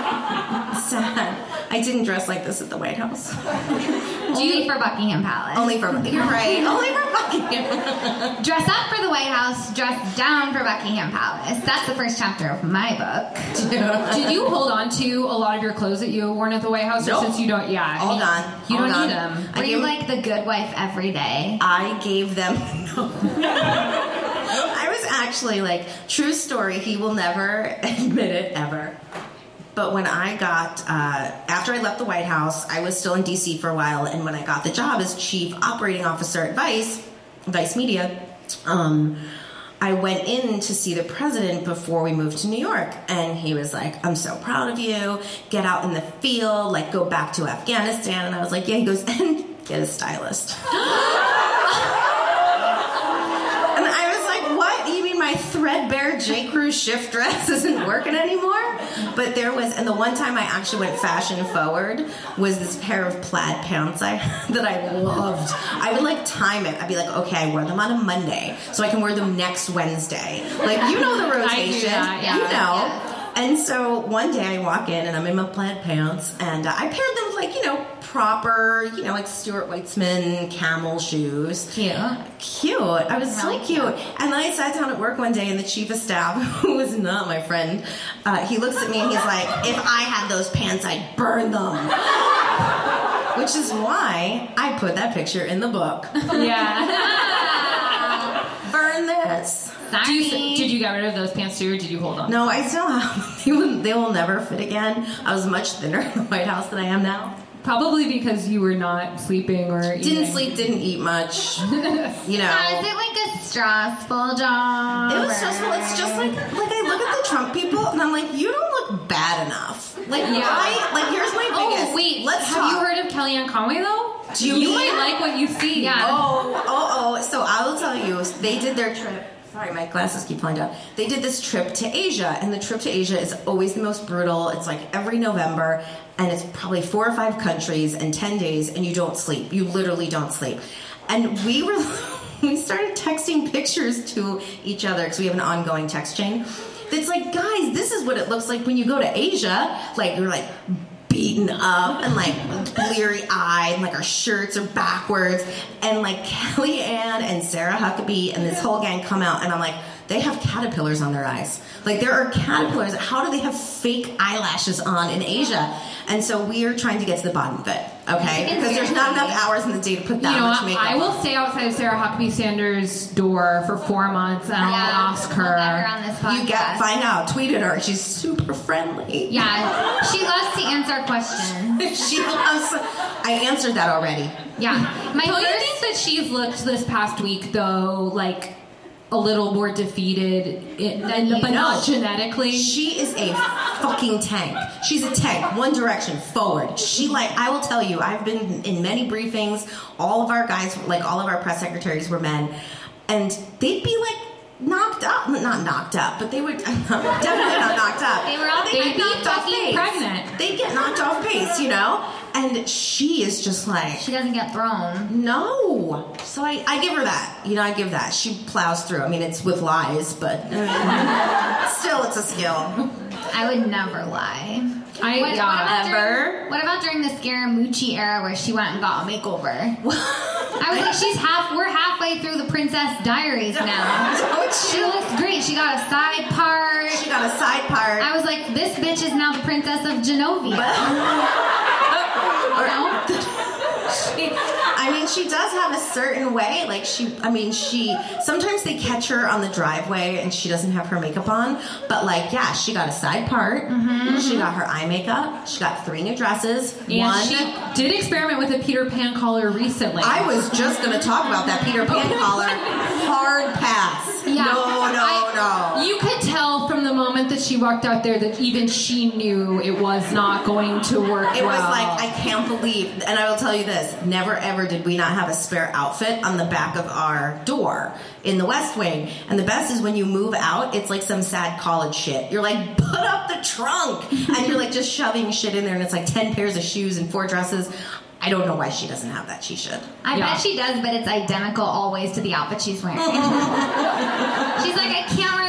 Sad. I didn't dress like this at the White House. Only for Buckingham Palace. Only for you're right. Only for Buckingham. Dress up for the White House, dress down for Buckingham Palace. That's the first chapter of my book. Did you hold on to a lot of your clothes that you worn at the White House, or Nope. since you don't? Yeah, Hold on. You hold don't on. need them. I Were you gave, like the good wife every day? I gave them. I was actually like, true story. He will never admit it ever. But when I got uh, after I left the White House, I was still in D.C. for a while, and when I got the job as chief operating officer at Vice, Vice Media, um, I went in to see the president before we moved to New York, and he was like, "I'm so proud of you. Get out in the field, like go back to Afghanistan." And I was like, "Yeah." He goes, "And get a stylist." threadbare J. Crew shift dress isn't working anymore? But there was, and the one time I actually went fashion forward was this pair of plaid pants I that I loved. I would like time it. I'd be like, okay, I wear them on a Monday, so I can wear them next Wednesday. Like you know the rotation, that, yeah. you know. And so one day I walk in and I'm in my plaid pants, and uh, I paired them with like you know proper, you know, like Stuart Weitzman camel shoes. Cute. Cute. I was so Really cute. cute. And then I sat down at work one day, and the chief of staff, who was not my friend, uh, he looks at me and he's like, "If I had those pants, I'd burn them." Which is why I put that picture in the book. Yeah. Burn this. Sorry. Do you, did you get rid of those pants too, or did you hold on? No, I still have. They will, they will never fit again. I was much thinner in the White House than I am now. Probably because you were not sleeping or Didn't eating. sleep, didn't eat much. You know. Yeah, is it like a stressful job? It was or- stressful. It's just like like I look at the Trump people and I'm like, you don't look bad enough. Like Yeah. I like here's my oh, biggest. Oh wait, let's have talk. you heard of Kellyanne Conway though? Do you mean- might like what you see? Yeah. Oh oh oh. So I will tell you, they did their trip. Sorry, my glasses keep falling down. They did this trip to Asia, and the trip to Asia is always the most brutal. It's like every November, and it's probably four or five countries in ten days, and you don't sleep. You literally don't sleep. And we were, we started texting pictures to each other because we have an ongoing text chain. That's like, guys, this is what it looks like when you go to Asia. Like you're like beaten up and like bleary eyed, and like our shirts are backwards. And like Kellyanne and Sarah Huckabee and this whole gang come out, and I'm like, they have caterpillars on their eyes. Like there are caterpillars. How do they have fake eyelashes on in Asia? And so we are trying to get to the bottom of it, okay? Because there's not enough hours in the day to put that You know much what? makeup. I will stay outside of Sarah Huckabee Sanders' door for four months and I'll Yeah, ask we'll her her. on this. You get find out. Tweeted her. She's super friendly. Yeah, she loves to answer questions. she loves. I answered that already. Yeah, my Don't you think that she's looked this past week though, like a little more defeated, in, and, but not No. genetically? She is a fucking tank. She's a tank. One direction, forward. She like I will tell you, I've been in many briefings. All of our guys, like all of our press secretaries, were men, and they'd be like knocked up, not knocked up, but they would definitely not knocked up. They were all They'd they'd be knocked off fucking pace. pregnant. They'd get knocked off pace, you know. And she is just like she doesn't get thrown. no. So I, I give her that. You know, I give that. She plows through. I mean, it's with lies, but I mean, still, it's a skill. I would never lie. I What, yeah. what ever. during, what about during the Scaramucci era where she went and got a makeover? I was like, she's half. We're halfway through the Princess Diaries now. Oh, She she, looks great. She got a side part. she got a side part. I was like, this bitch is now the Princess of Genovia. You know? She- I mean, she does have a certain way. Like she, I mean, she. Sometimes they catch her on the driveway and she doesn't have her makeup on. But like, yeah, she got a side part. Mm-hmm, she mm-hmm. got her eye makeup. She got three new dresses. And one. she did experiment with a Peter Pan collar recently. I was just gonna talk about that Peter Pan collar. Hard pass. Yeah. No, no, I- no. You could tell from the moment that she walked out there that even she knew it was not going to work. It was like I can't believe, and I will tell you this: never ever did we not have a spare outfit on the back of our door in the West Wing. And the best is when you move out, it's like some sad college shit. You're like, put up the trunk, and you're like just shoving shit in there, and it's like ten pairs of shoes and four dresses. I don't know why she doesn't have that. She should. I Yeah. bet she does, but it's identical always to the outfit she's wearing. she's like, I can't wear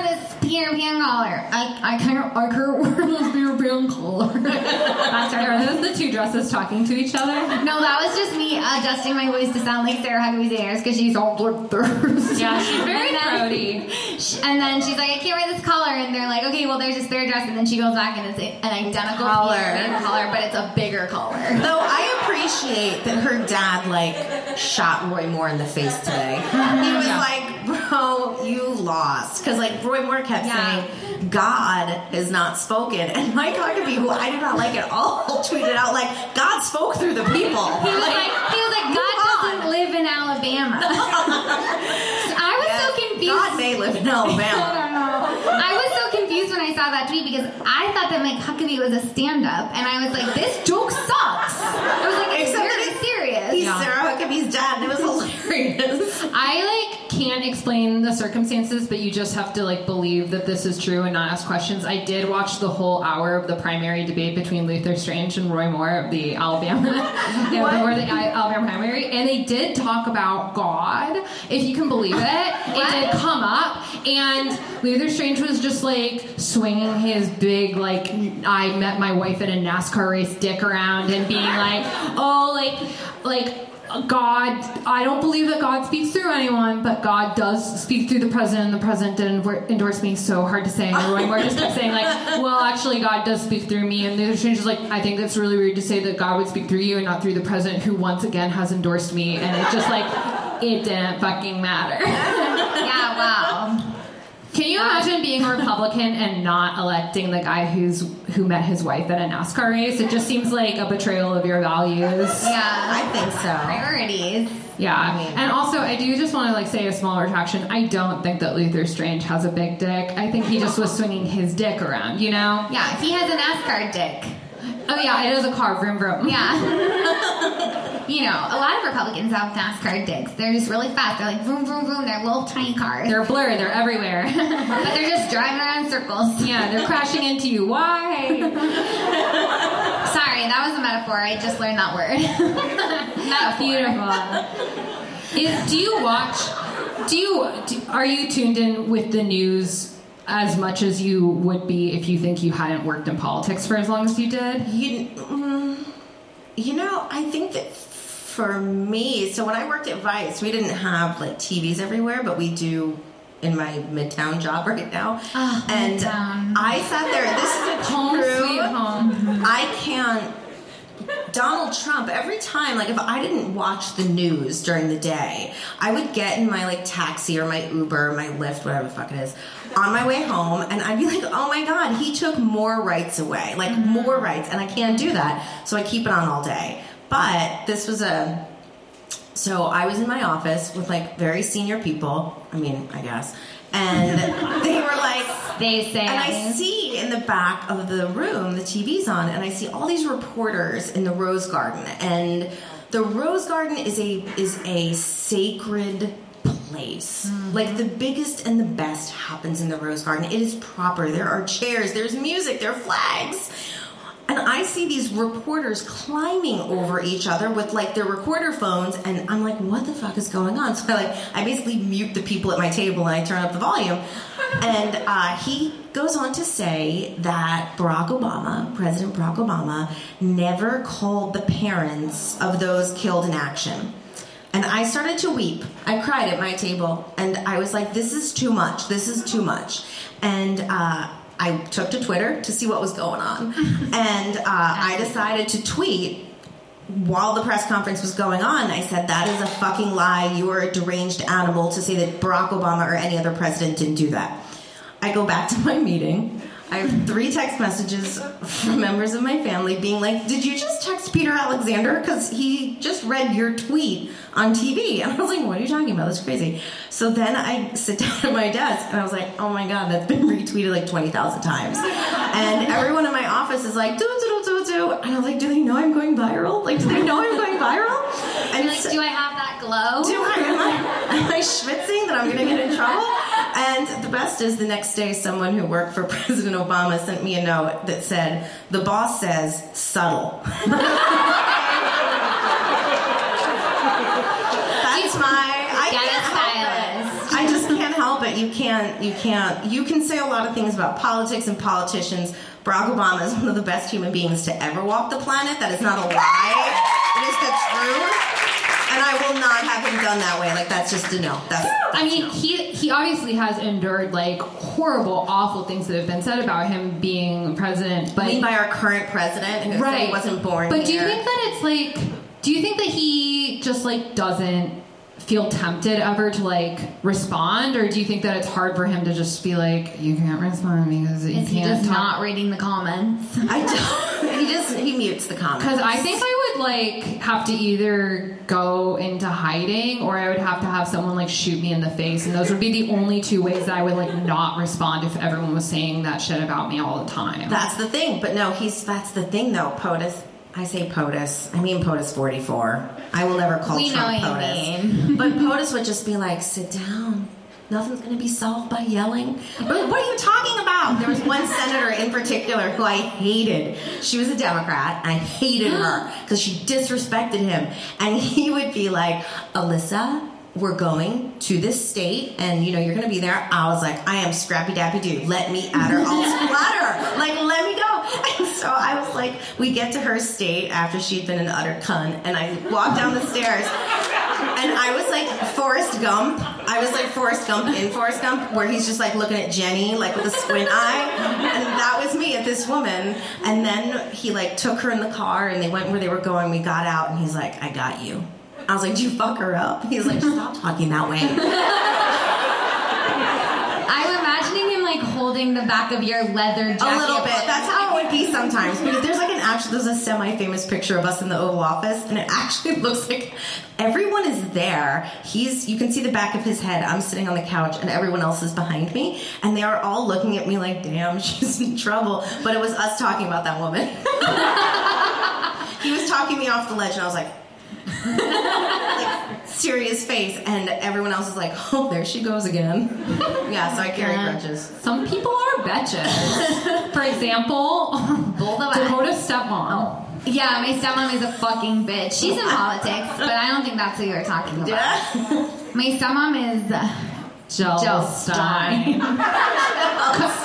this Peter Pan collar. I, I can't I can't wear this Peter Pan collar. That's Are her. those the two dresses talking to each other? No, that was just me adjusting my voice to sound like Sarah Huckabee Sanders because she's all bloodthirst. Yeah, she's very And then- proudy. And then she's like, I can't wear this collar. And they're like, okay, well, there's a spare dress. And then she goes back and it's an identical Collar. Collar, but it's a bigger collar. Though I appreciate that her dad like shot Roy Moore in the face today. He was like, bro, you lost. Because, like, Roy Moore kept Yeah. saying, God has not spoken. And Mike Huckabee, who I did not like at all, tweeted out, like, God spoke through the people. He was like, he was like, God doesn't live in Alabama. I was Yes, so confused. God may live in Alabama. I was so confused when I saw that tweet because I thought that Mike Huckabee was a stand-up, and I was like, "This joke sucks." I was like, "It's Except very it's- serious." He's Sarah Huckabee's dad, and it was hilarious. I like can't explain the circumstances, but you just have to like believe that this is true and not ask questions. I did watch the whole hour of the primary debate between Luther Strange and Roy Moore of the Alabama, yeah, the uh, Alabama primary, and they did talk about God, if you can believe it. it did come up, and Luther Strange was just like swinging his big like I met my wife at a NASCAR race dick around and being like, oh, like like. God, I don't believe that God speaks through anyone, but God does speak through the president, and the president did endor- endorse me. So hard to say. And Roy Moore just kept saying like, "Well, actually, God does speak through me." And the strange is like, "I think that's really weird to say that God would speak through you and not through the president, who once again has endorsed me." And it's just like, it didn't fucking matter. yeah, wow. Can you um, imagine being a Republican and not electing the guy who's who met his wife at a NASCAR race? It just seems like a betrayal of your values. Yeah, I think so. priorities. Yeah, I mean- and also I do just want to like say a small retraction. I don't think that Luther Strange has a big dick. I think he just was swinging his dick around. You know? Yeah, he has a NASCAR dick. Oh yeah, it is a car. Vroom vroom. Yeah. you know, a lot of Republicans have NASCAR dicks. They're just really fast. They're like vroom, vroom, vroom. They're little tiny cars. They're blurred. They're everywhere. but they're just driving around in circles. yeah, they're crashing into you. Why? Sorry, that was a metaphor. I just learned that word. metaphor. Beautiful. Is, do you watch? Do you do, are you tuned in with the news as much as you would be if you think you hadn't worked in politics for as long as you did? You, mm, you know, I think that for me, so when I worked at Vice, we didn't have like TVs everywhere, but we do in my Midtown job right now. Ah, and Midtown. I sat there. This is a Home true. sweet home. I can't. Donald Trump, every time, like if I didn't watch the news during the day, I would get in my like taxi or my Uber, my Lyft, whatever the fuck it is, on my way home, and I'd be like, oh my god, he took more rights away, like more rights, and I can't do that, so I keep it on all day. But this was a so I was in my office with like very senior people. I mean, I guess. And they were like, They say. and I see in the back of the room the TV's on, and I see all these reporters in the Rose Garden, and the Rose Garden is a is a sacred place. Mm-hmm. Like the biggest and the best happens in the Rose Garden. It is proper. There are chairs. There's music. There are flags. And I see these reporters climbing over each other with like their recorder phones, and I'm like, what the fuck is going on? So I like, I basically mute the people at my table and I turn up the volume. And uh, he goes on to say that Barack Obama, President Barack Obama, never called the parents of those killed in action. And I started to weep. I cried at my table, and I was like, "This is too much. This is too much." And uh, I took to Twitter to see what was going on, and uh, I decided to tweet while the press conference was going on. I said, "That is a fucking lie. You are a deranged animal to say that Barack Obama or any other president didn't do that." I go back to my meeting. I have three text messages from members of my family being like, Did you just text Peter Alexander? Because he just read your tweet on TV. And I was like, What are you talking about? That's crazy. So then I sit down at my desk and I was like, Oh my God, that's been retweeted like 20,000 times. And everyone in my office is like, Do, do, do, do, do. And I was like, Do they know I'm going viral? Like, do they know I'm going viral? And You're like, do I have that glow? do I am I am I schwitzing that I'm gonna get in trouble? And the best is the next day someone who worked for President Obama sent me a note that said, The boss says subtle. That's my I can't help it. I just can't help it. You can't you can't you can say a lot of things about politics and politicians. Barack Obama is one of the best human beings to ever walk the planet. That is not a lie. It is the truth. And I will not have him done that way. Like that's just a no. That's, I mean, he he obviously has endured like horrible, awful things that have been said about him being president. But I mean by our current president who said he wasn't born But do you think that it's like? Do you think that he just like doesn't feel tempted ever to like respond, or do you think that it's hard for him to just be like, you can't respond because you Is he can't just talk? not reading the comments? I don't. He just he mutes the comments. Because I think I would like have to either go into hiding or I would have to have someone like shoot me in the face, and those would be the only two ways that I would like not respond if everyone was saying that shit about me all the time. That's the thing. But no, he's that's the thing though. POTUS. I say POTUS. I mean POTUS 44. I will never call We Trump know POTUS. mean. But POTUS would just be like, sit down. Nothing's going to be solved by yelling. What are you talking about? There was one senator in particular who I hated. She was a Democrat. I hated her because she disrespected him. And he would be like, Alyssa, we're going to this state and you know you're gonna be there. I was like i am scrappy dappy dude let me at her i'll splat her like let me go. And so i was like we get to her state after she'd been an utter cunt and i walk down the stairs and i was like forrest gump. I was like forrest gump in forrest gump where he's just like looking at jenny like with a squint eye. And that was me at this woman. And then he like took her in the car and they went where they were going. We got out and he's like i got you I was like, "Did you fuck her up?" He was like, "Stop talking that way." I'm imagining him like holding the back of your leather jacket. A little bit. That's how it would be sometimes. Because there's like an actual, there's a semi-famous picture of us in the Oval Office, and it actually looks like everyone is there. He's, you can see the back of his head. I'm sitting on the couch, and everyone else is behind me, and they are all looking at me like, "Damn, she's in trouble." But it was us talking about that woman. he was talking me off the ledge, and I was like. Like, serious face, and everyone else is like, "Oh, there she goes again." yeah, so I carry Yeah. grudges. Some people are bitches. For example, Both. Dakota's stepmom. Yeah, my stepmom is a fucking bitch. She's in politics, but I don't think that's who you're talking about. Yeah. My stepmom is uh, Jill, Jill Stein.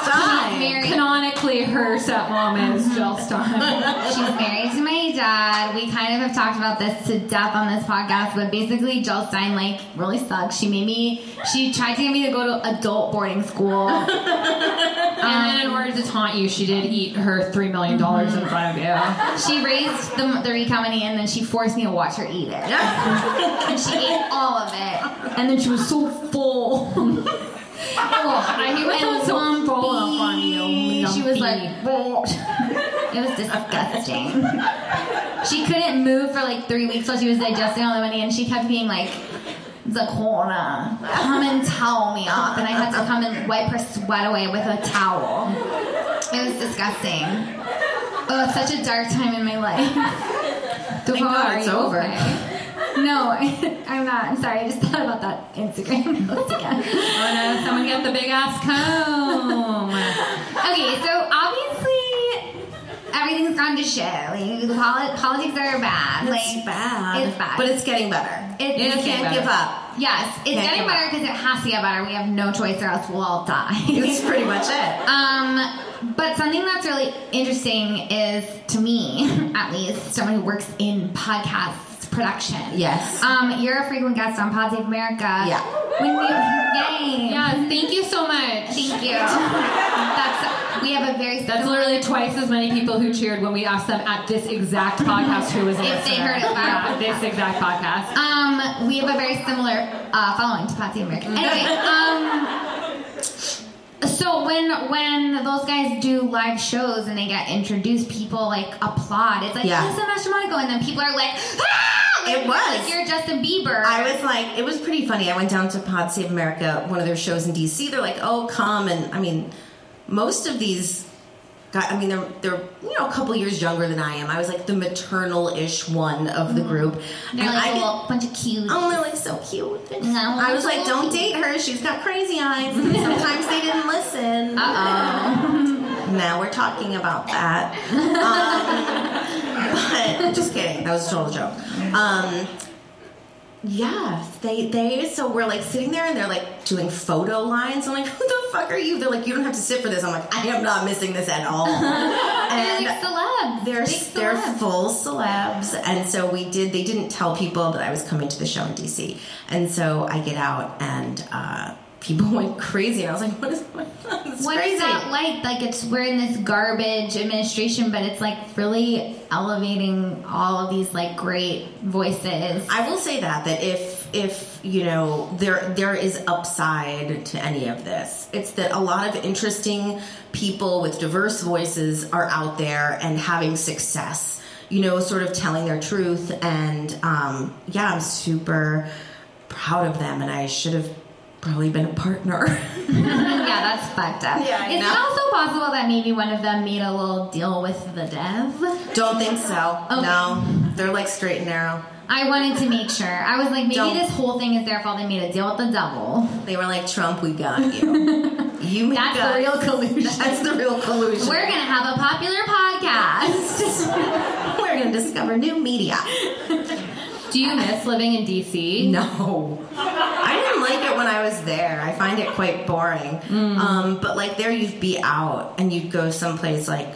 Stein. married. Canonically, her stepmom is Jill Stein. She's married to my dad. We kind of have talked about this to death on this podcast, but basically, Jill Stein like really sucks. She made me. She tried to get me to go to adult boarding school. and then um, in order to taunt you, she did eat her $3 million in front of you. She raised the, the recount money and then she forced me to watch her eat it. and she ate all of it. And then she was so full. Oh, I when someone's so full up on you. She was like, it was disgusting. she couldn't move for like three weeks while she was digesting all the money, and she kept being like, Zakona, come and towel me up. And I had to come and wipe her sweat away with a towel. It was disgusting. Oh, such a dark time in my life. Thank God it's over. No, I'm not. I'm sorry. I just thought about that Instagram post again. Oh no, someone get the big ass comb. Okay, so obviously everything's gone to shit. Like poli- politics are bad. Like It's bad. It's bad. But it's getting better. It- you can't getting give up. yes, it's Can't getting better because it has to get better. We have no choice, or else we'll all die. That's pretty much it. Um, but something that's really interesting is, to me, at least, someone who works in podcast production. Yes. Um, you're a frequent guest on Pod Save America. Yeah. When you, yay. Yes, thank you so much. Thank you. That's we have a very That's similar- literally twice as many people who cheered when we asked them at this exact podcast who was a If they heard it live. Yeah, this exact podcast. Um, we have a very similar uh, following to Pod Save America. Anyway, um, so when when those guys do live shows and they get introduced, people like applaud. It's like Yeah. Alyssa Mastromonaco, and then people are like, ah! Like, It was. like you're Justin Bieber. I was like, it was pretty funny. I went down to Pod Save America, one of their shows in DC. They're like, oh, come. And I mean, most of these guys, I mean, they're, they're, you know, a couple years younger than I am. I was like the maternal ish one of the group. They're and like I a get- bunch of cute. Oh, they're like so cute. No, I was like, don't cute. date her. She's got crazy eyes. Sometimes they didn't listen. Now we're talking about that. Um, but just kidding. That was a total joke. Um, yeah, they they so we're like sitting there and they're like doing photo lines. I'm like, who the fuck are you? They're like, you don't have to sit for this. I'm like, I am not missing this at all. They're and like celebs. they're Big they're celebs. full celebs, and so we did. They didn't tell people that I was coming to the show in DC, and so I get out and uh, people went crazy. And I was like, what is going on? It's What crazy. is that like? Like it's we're in this garbage administration, but it's like really elevating all of these like great voices. I will say that that if if you know there there is upside to any of this, it's that a lot of interesting people with diverse voices are out there and having success. You know, sort of telling their truth, and um, yeah, I'm super proud of them, and I should have probably been a partner. yeah, that's fucked up. Yeah, I is know. it also possible that maybe one of them made a little deal with the dev? Don't think so. Okay. No, they're like straight and narrow. I wanted to make sure. I was like, maybe Don't. this whole thing is their fault. They made a deal with the devil. They were like, Trump, we got you. You That's us. the real collusion. That's the real collusion. We're gonna have a popular podcast. We're gonna discover new media. Do you miss living in DC? No. I didn't like it when I was there. I find it quite boring. Mm. Um, but like there, you'd be out and you'd go someplace like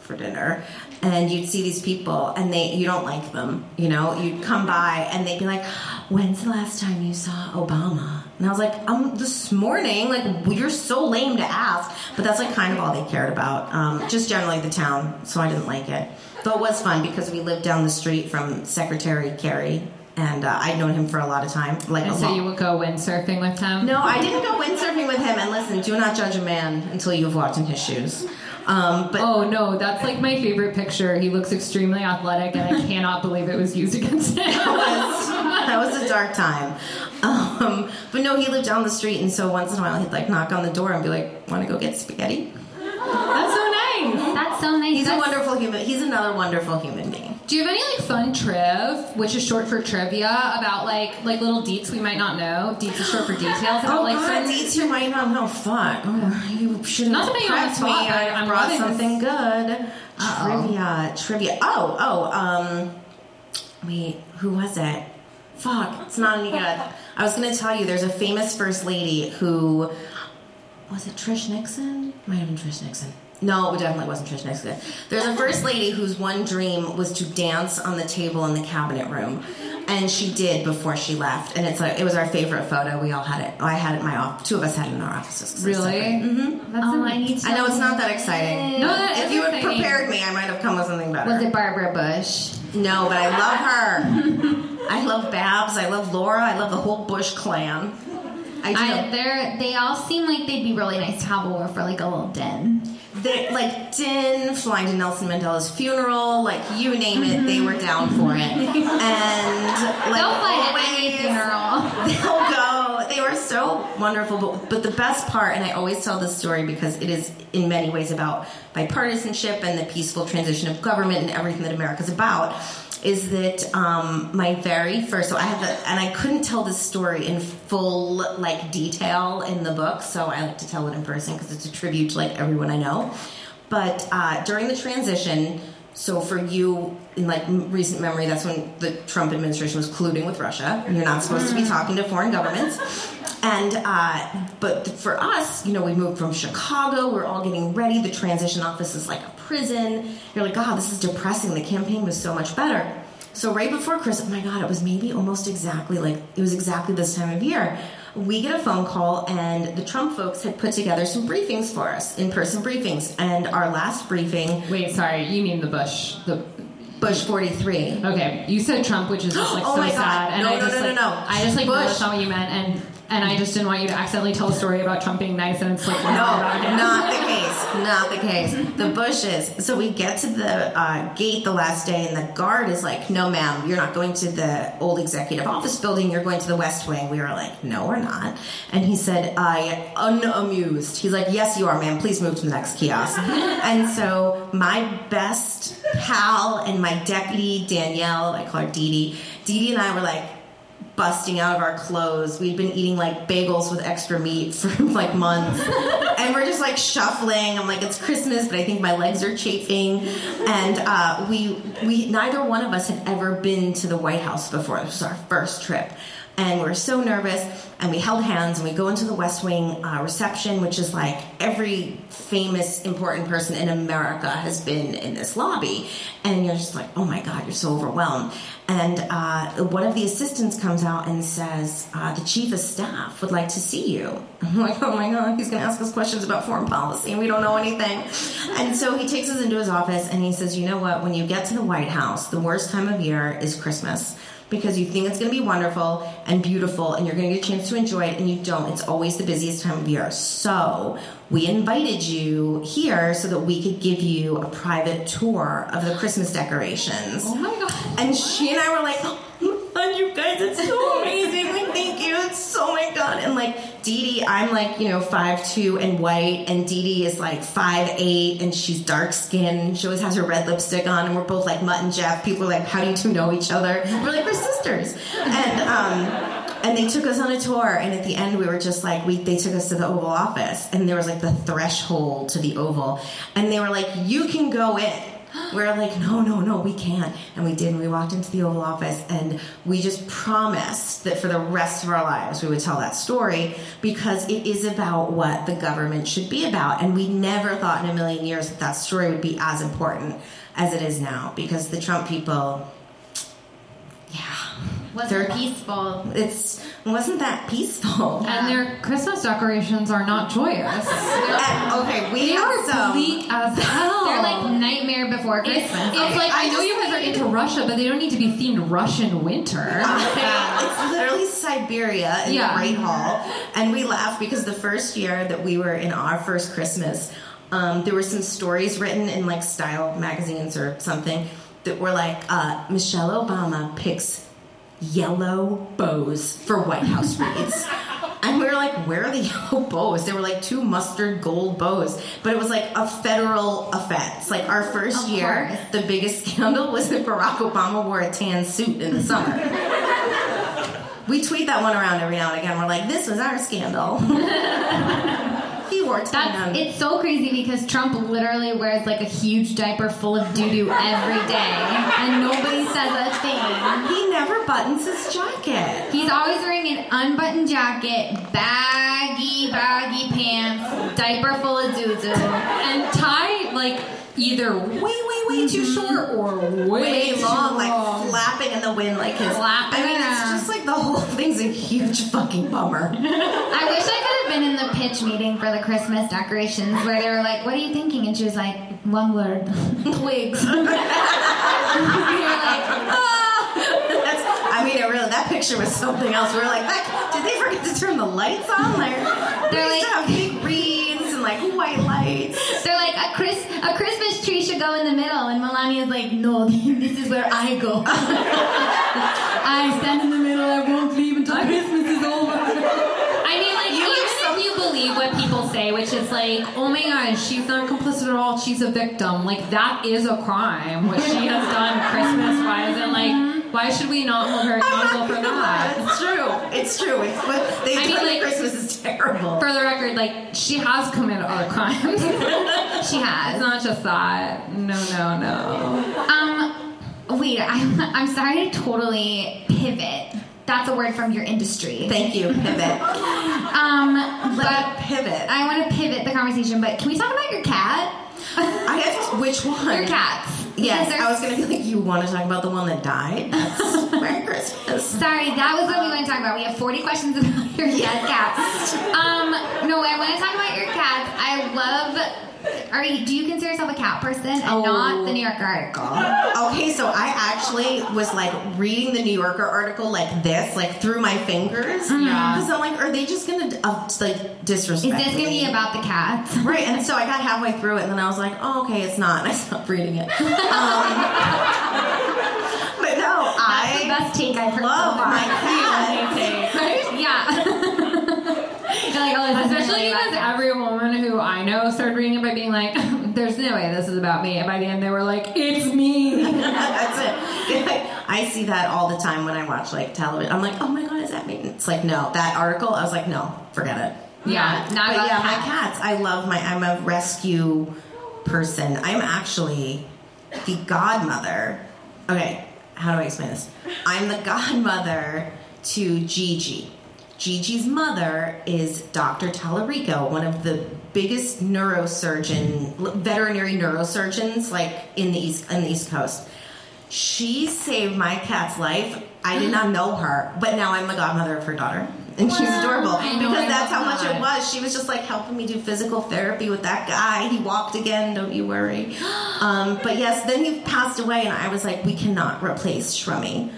for dinner, and you'd see these people, and they you don't like them. You know, you'd come by and they'd be like, "When's the last time you saw Obama?" And I was like, "Um, this morning." Like you're so lame to ask, but that's like kind of all they cared about. Um, just generally the town, so I didn't like it. Though it was fun because we lived down the street from Secretary Kerry, and uh, I'd known him for a lot of time. Like And so long- you would go windsurfing with him? no, I didn't go windsurfing with him. And listen, do not judge a man until you've walked in his shoes. Um, but Oh no, that's like my favorite picture. He looks extremely athletic, and I cannot believe it was used against him. that was that was a dark time. Um, but no, he lived down the street, and so once in a while he'd like knock on the door and be like, "Want to go get spaghetti?" That's so nice. He's a wonderful human. He's another wonderful human being. Do you have any like fun triv, which is short for trivia, about like like little deets we might not know? Deets is short for details about Oh like God, these you might not know. Fuck, oh, you should have Not to put you on the prepped me. but I I'm brought something good. Trivia, trivia. Oh, oh. Um, wait, who was it? Fuck, it's not any good. I was gonna tell you. There's a famous first lady who was it Trish Nixon? Might have been Trish Nixon. No, it definitely wasn't Trish Nixon. There's a first lady whose one dream was to dance on the table in the cabinet room, and she did before she left. And it's like it was our favorite photo. We all had it. I had it in my office. Two of us had it in our offices. 'cause it's so Really? great. Mhm. That's oh, I need to. I know it's not that exciting. No, but that if you had exciting. prepared me, I might have come with something better. Was it Barbara Bush? No, but I love her. I love Babs. I love Laura. I love the whole Bush clan. I do. I, they all seem like they'd be really nice to have over for like a little din. they like Din flying to Nelson Mandela's funeral, like you name it, they were mm-hmm. down for it. And like They'll fly to any funeral. They'll go. They were so wonderful. But, but the best part, and I always tell this story because it is in many ways about bipartisanship and the peaceful transition of government and everything that America's about, is that um, my very first. So I have, a, and I couldn't tell this story in full like detail in the book, so I like to tell it in person because it's a tribute to like everyone I know. But uh, during the transition, so for you in like recent memory, that's when the Trump administration was colluding with Russia. and You're not supposed to be talking to foreign governments. And uh, but for us, you know, we moved from Chicago. We're all getting ready. The transition office is like a prison. You're like, God, this is depressing. The campaign was so much better. So right before Christmas, oh my God, it was maybe almost exactly like it was exactly this time of year. We get a phone call, and the Trump folks had put together some briefings for us, in-person briefings. And our last briefing, Wait, sorry, you mean the Bush? The Bush 43. okay, you said Trump, which is just like Oh so my God. sad, and No, I no, just no, no, like no. I just like Bush. what you meant, and and I just didn't want you to accidentally tell a story about Trump being nice, and it's like No, not the case. Not the case. The Bushes. So we get to the uh, gate the last day, and the guard is like, "No, ma'am, you're not going to the old executive office building. You're going to the West Wing." We were like, "No, we're not." And he said, "I unamused." He's like, "Yes, you are, ma'am. Please move to the next kiosk." and so my best pal and my deputy Danielle, I call her Dee Dee. Dee Dee and I were like busting out of our clothes. We'd been eating like bagels with extra meat for like months. and we're just like shuffling. I'm like, it's Christmas, but I think my legs are chafing. And uh, we, we, neither one of us had ever been to the White House before. This was our first trip. And we were so nervous. And we held hands, and we go into the West Wing uh, reception, which is like every famous, important person in America has been in this lobby. And you're just like, oh my God, you're so overwhelmed. And uh, one of the assistants comes out and says, uh, the chief of staff would like to see you. I'm like, oh my God, he's going to ask us questions about foreign policy, and we don't know anything. And so he takes us into his office, and he says, you know what, when you get to the White House, the worst time of year is Christmas because you think it's going to be wonderful and beautiful and you're going to get a chance to enjoy it and you don't. It's always the busiest time of year. So we invited you here so that we could give you a private tour of the Christmas decorations. Oh my god. And she and I were like, oh God, you guys, it's so amazing. Thank you. It's so my God. And like Dee Dee, I'm like, you know, five two and white, and Dee Dee is like five eight and she's dark skinned. She always has her red lipstick on, and we're both like Mutt and Jeff. People are like, How do you two know each other? We're like, we're sisters. And um and they took us on a tour and at the end we were just like we they took us to the oval office and there was like the threshold to the oval and they were like you can go in we are like no no no we can't. And we did and we walked into the oval office and we just promised that for the rest of our lives we would tell that story because it is about what the government should be about. And we never thought in a million years that that story would be as important as it is now because the trump people yeah Was They're- peaceful? it's it wasn't that peaceful. And their Christmas decorations are not joyous. And, okay, we They have are some. bleak as hell. They're like Nightmare Before It's, Christmas. it's like I, I know you guys are think- into Russia, but they don't need to be themed Russian winter. it's literally Siberia in Yeah. the Great Hall, and we laugh because the first year that we were in our first Christmas, um, there were some stories written in like style magazines or something that were like uh, Michelle Obama picks yellow bows for White House wreaths. And we were like, where are the yellow bows? They were like two mustard gold bows. But it was like a federal offense. Like our first Of year, course. the biggest scandal was that Barack Obama wore a tan suit in the summer. we tweet that one around every now and again. We're like, this was our scandal. he wore tan. That's it's so crazy because Trump literally wears like a huge diaper full of doo doo every day, and nobody says a thing. he never buttons his jacket. He's always wearing an unbuttoned jacket, baggy, baggy pants, diaper full of doo doo. and tie like either way, way, way too mm-hmm. short or way, Way too long, like flapping in the wind, like his. Flapping I mean, it's just like the whole thing's a huge fucking bummer. I wish I could have been in the pitch meeting for the Christmas decorations where they were like, "What are you thinking?" And she was like, "One word, twigs." and we were like, ah. That's, I mean, it really that picture was something else. We were like, did they forget to turn the lights on? Like, They're they used to like- white lights. They're like a Chris a Christmas tree should go in the middle, and Melania's like, no, this is where I go. I stand in the middle. I won't leave until Christmas is over. I mean, like, You even look so- if you believe what people say, which is like, oh my gosh, she's not complicit at all, she's a victim. Like, that is a crime, what she has done Christmas wise. And, like, why should we not hold her accountable for that? It's true. It's true. It's what they've I mean, like- Christmas is terrible. For the record, like, she has committed other crimes. She has. It's not just that. No, no, no. Um, wait, I'm, I'm sorry to totally pivot. That's a word from your industry. Thank you. Pivot. Um, but pivot. I want to pivot the conversation. But can we talk about your cat? I have which one? Your cats. Yes, I was gonna be like, you want to talk about the one that died? That's Merry Christmas. Sorry, that was what we want to talk about. We have 40 questions about your dead cats. Um, no, I want to talk about your cats. I love. Are you? Do you consider yourself a cat person and Oh. not the New Yorker article? Okay, so I actually was like reading the New Yorker article like this, like through my fingers. Yeah. Because I'm like, are they just gonna uh, like disrespect? Is this gonna me? be about the cats? Right, and so I got halfway through it, and then I was like, "Oh, okay, it's not." And I stopped reading it. Um, but no, That's the I best take I've heard love so far. my cat. Yeah. Like, oh, this Especially because every woman who I know started reading it by being like, there's no way this is about me. And by the end, they were like, it's me. That's it. Like, I see that all the time when I watch like television. I'm like, "Oh my god, is that me?" It's like, no, that article. I was like, no, forget it. Yeah, not but about yeah, cats. my cats. I love my. I'm a rescue person. I'm actually the godmother. Okay, how do I explain this? I'm the godmother to Gigi. Gigi's mother is Dr. Tallarico, one of the biggest neurosurgeon, veterinary neurosurgeons, like in the east in the East Coast. She saved my cat's life. I did not know her, but now I'm the godmother of her daughter. And she's adorable because that's how much it was. She was just like helping me do physical therapy with that guy. He walked again, don't you worry. Um, but yes, then he passed away, and I was like, we cannot replace Shrummy.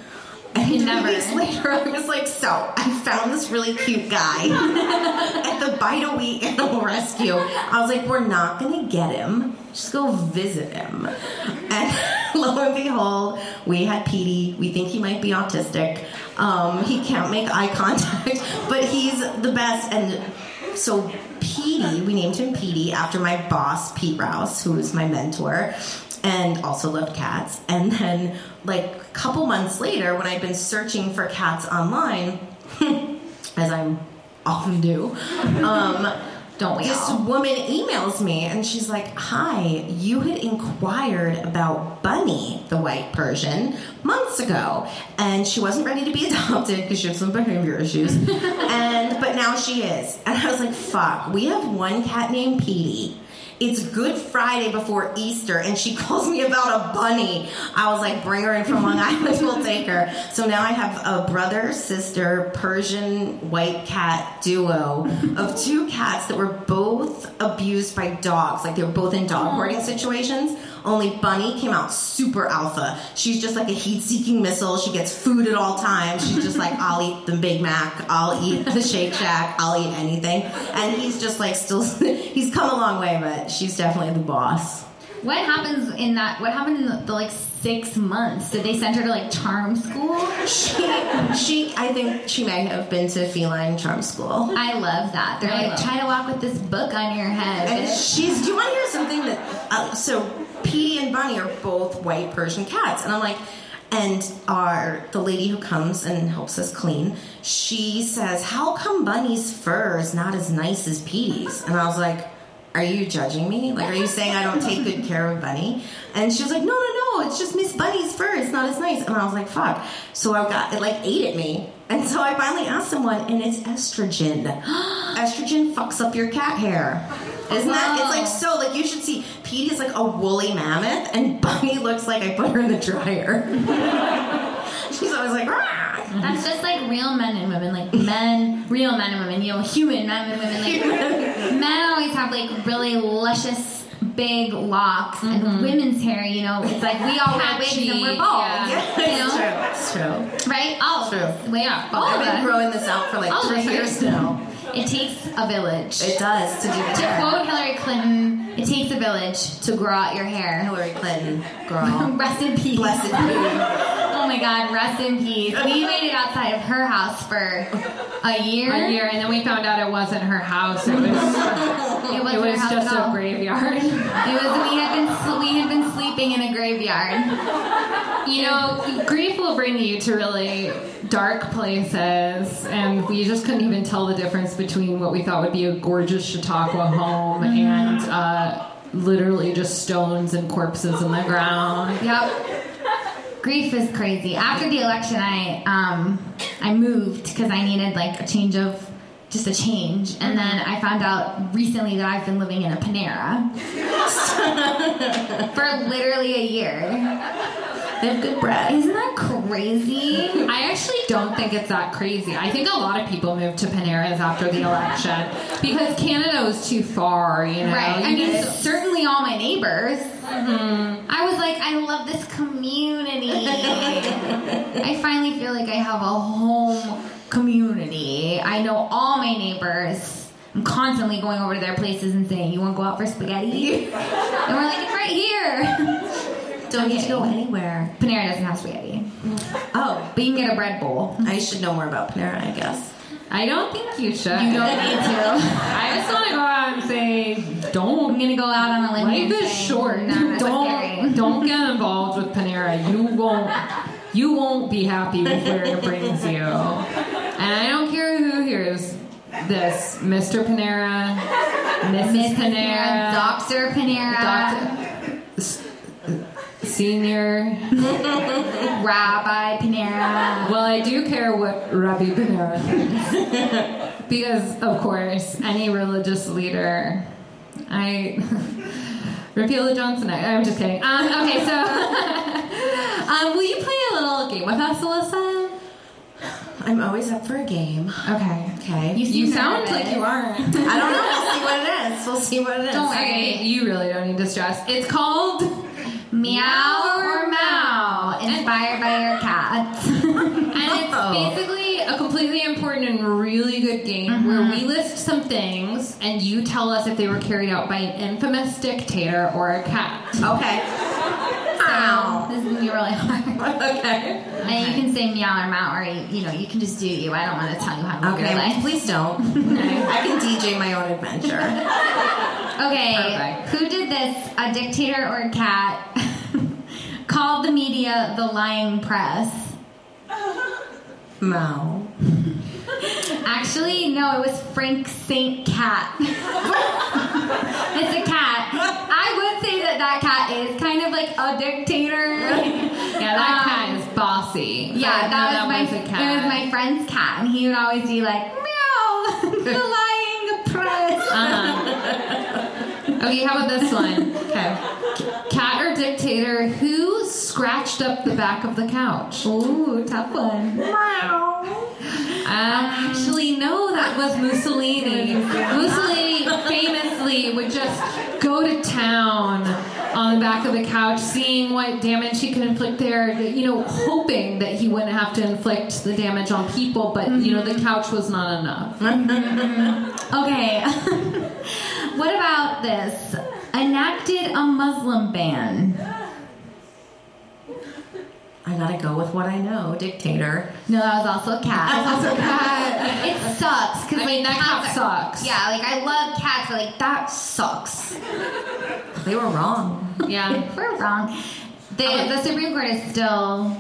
And three Never. weeks later, I was like, so I found this really cute guy at the Bideawee Animal Rescue. I was like, we're not gonna get him. Just go visit him. And lo and behold, we had Petey. We think he might be autistic. Um, he can't make eye contact, but he's the best. And so Petey, we named him Petey after my boss, Pete Rouse, who was my mentor and also loved cats. And then, like a couple months later, when I'd been searching for cats online, as I often do, um, Don't we this all? woman emails me and she's like, Hi, you had inquired about Bunny, the white Persian, months ago. And she wasn't ready to be adopted because she had some behavior issues. and but now she is. And I was like, fuck, we have one cat named Petey. It's Good Friday before Easter, and she calls me about a bunny. I was like, bring her in from Long Island, we'll take her. So now I have a brother, sister, Persian white cat duo of two cats that were both abused by dogs. Like they were both in dog hoarding situations. Only Bunny came out super alpha. She's just like a heat seeking missile. She gets food at all times. She's just like, I'll eat the Big Mac, I'll eat the Shake Shack, I'll eat anything. And he's just like still, he's come a long way, but she's definitely the boss. What happens in that? What happened in the, the like six months? Did they send her to like charm school? She, she, I think she may have been to feline charm school. I love that. They're I like, try to walk with this book on your head. And she's. Do you want to hear something that? Uh, so Petey and Bunny are both white Persian cats, and I'm like, and our the lady who comes and helps us clean. She says, "How come Bunny's fur is not as nice as Petey's?" And I was like. Are you judging me? Like, are you saying I don't take good care of Bunny? And she was like, No, no, no, it's just Miss Bunny's fur. It's not as nice. And I was like, Fuck. So I got it, like, ate at me. And so I finally asked someone, and it's estrogen. estrogen fucks up your cat hair. Isn't that? It's like so. Like you should see. Petey is like a woolly mammoth, and Bunny looks like I put her in the dryer. She's always like, "Rah." That's just like real men and women, like men, real men and women, you know, human men and women. Like men always have like really luscious, big locks, and mm-hmm. women's hair, you know, it's like we all wear wigs and we're bald, Yeah. you know, it's true. It's true. right? Oh, all of True. us. Wait, Yeah. all I've been growing this out for like All three years now. It takes a village. It does to do the to quote Hillary Clinton, it takes a village to grow out your hair. Hillary Clinton, girl, Rest in peace. blessed be. Oh my God, rest in peace. We waited outside of her house for a year. A year, and then we found out it wasn't her house. It was It was, it her was house just at all. a graveyard. It was we had been we had been sleeping in a graveyard. You know, grief will bring you to really dark places, and we just couldn't even tell the difference between what we thought would be a gorgeous Chappaqua home and uh, literally just stones and corpses in the ground. Yep. Grief is crazy. After the election, I um I moved because I needed like a change of just a change, and mm-hmm. then I found out recently that I've been living in a Panera for literally a year. They have good bread. Isn't that crazy? I actually don't think it's that crazy. I think a lot of people moved to Panera's after the election because Canada was too far, you know. Right. I mean, certainly all my neighbors. Mm-hmm. I was like, I love this community. I finally feel like I have a home community. I know all my neighbors. I'm constantly going over to their places and saying, "You want to go out for spaghetti?" and we're like, "It's right here." Don't need to go anywhere. Panera doesn't have spaghetti, mm-hmm. Oh, but you can get a bread bowl. I should know more about Panera, I guess. I don't think you should. You don't need to. I just want to go out and say, don't. I'm gonna go out on a limb. Life is say, short. "No, no, don't don't get involved with Panera. You won't you won't be happy with where it brings you. And I don't care who hears this, Mr. Panera, Mrs. Miss Panera, Panera, Doctor Panera. Doctor. S- Senior. Rabbi Panera. Well, I do care what Rabbi Panera thinks. because, of course, any religious leader, I. Repeal the Johnson Act. I'm just kidding. Um, okay, so. um, will you play a little game with us, Alyssa? I'm always up for a game. Okay. Okay. You sound nervous. like you aren't. I don't know. We'll see what it is. We'll see what it is. Don't worry. Okay, you really don't need to stress. It's called Meow or Mao, inspired by your cat. And it's basically a completely important and really good game mm-hmm. where we list some things and you tell us if they were carried out by an infamous dictator or a cat. Okay. Ow. this is gonna be really hard. Okay. And you can say meow or Mao, or you know, you can just do you. I don't want to tell you how to live your Okay. life. Please don't. I can DJ my own adventure. Okay, Perfect. who did this? A dictator or a cat? Called the media the lying press. Mao. Actually, no, it was Frank Saint Cat. it's a cat. I that that cat is kind of like a dictator. Yeah, that Um, cat is bossy. Yeah, that, was my was a cat. it was my friend's cat, and he would always be like meow, the lying press. Uh-huh. Okay, how about this one? Okay. Cat or dictator who scratched up the back of the couch? Ooh, tough one. Uh, actually, no, that was Mussolini. Mussolini famously would just go to town on the back of the couch, seeing what damage he could inflict there, you know, hoping that he wouldn't have to inflict the damage on people, but, you know, the couch was not enough. Okay. what about this? Enacted a Muslim ban. I gotta go with what I know. Dictator. No, that was also a cat. Also cat. It sucks because I mean, like, that cat are- sucks. Yeah, like I love cats, but like that sucks. They were wrong. Yeah. We're wrong. The, Okay. Oh, the Supreme Court is still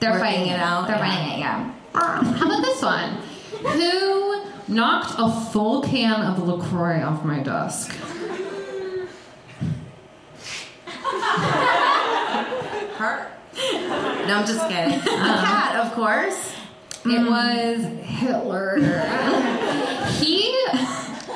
they're fighting it out, They're yeah. running it, yeah. How about this one? Who knocked a full can of LaCroix off my desk? Her. No, I'm just kidding. A um, cat, of course. It mm. was Hitler. he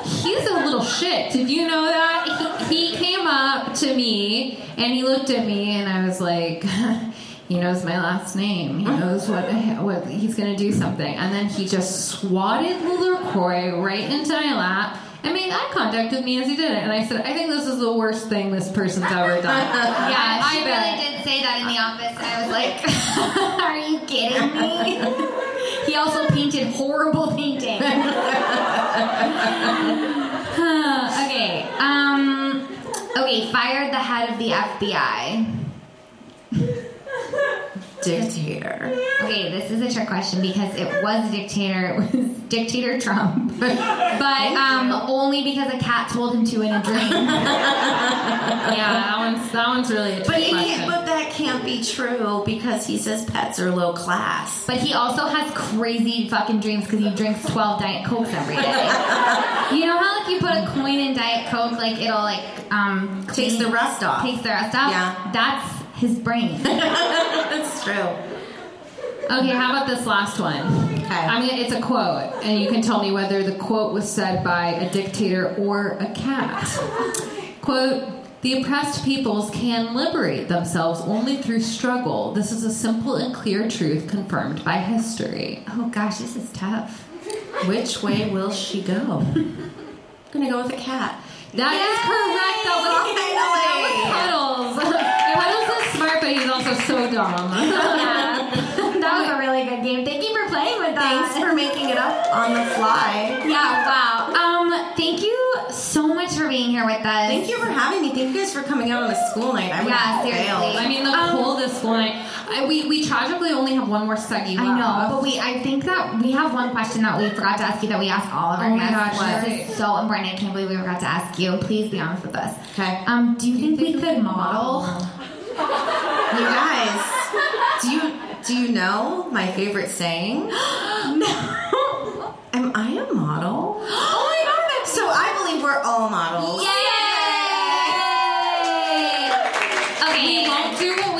he's a little shit. Did you know that? He, he came up to me and he looked at me and I was like, he knows my last name. He knows what what he's gonna do something. And then he just swatted LaCroix right into my lap. And made eye contact with me as he did it, and I said, "I think this is the worst thing this person's ever done." Yeah, I she bet. really did say that in the office. I was like, "Are you kidding me?" he also painted horrible painting. okay. Um. Okay. Fired the head of the FBI. Dictator. Okay, this is a trick question because it was a dictator. It was dictator Trump, but um, only because a cat told him to in a dream. yeah, that one's that one's really a trick But, question. but that can't be true because he says pets are low class. But he also has crazy fucking dreams because he drinks 12 Diet Cokes every day. you know how if you put a coin in Diet Coke, like it'll like um Takes the rust off. Takes the rust off. Yeah. That's his brain. That's true. Okay, how about this last one? Okay. I mean, it's a quote, and you can tell me whether the quote was said by a dictator or a cat. Quote. The oppressed peoples can liberate themselves only through struggle. This is a simple and clear truth confirmed by history. oh gosh, this is tough. Which way will she go? I'm gonna go with a cat. That is correct. That was, that was Puddles. Puddles is smart, but he's also so dumb. Yeah. that was a really good game. Thank you for playing with us. Thanks for making it up on the fly. Yeah, wow. Um, thank you so much for being here with us. Thank you for having me. Thank you guys for coming out on a school night. I would Yeah, seriously. failed. I mean, the Um, coldest one. I, we, we tragically only have one more seggy I know, but we I think that we have one question that we forgot to ask you that we asked all of our Oh my guests. gosh, This right. is so important. I can't believe we forgot to ask you. Please be honest with us. Okay. Um, do you think, we could model? You guys, do you do you know my favorite saying? no. Am I a model? Oh my god! So I believe we're all models. Yay! Okay, we won't do what do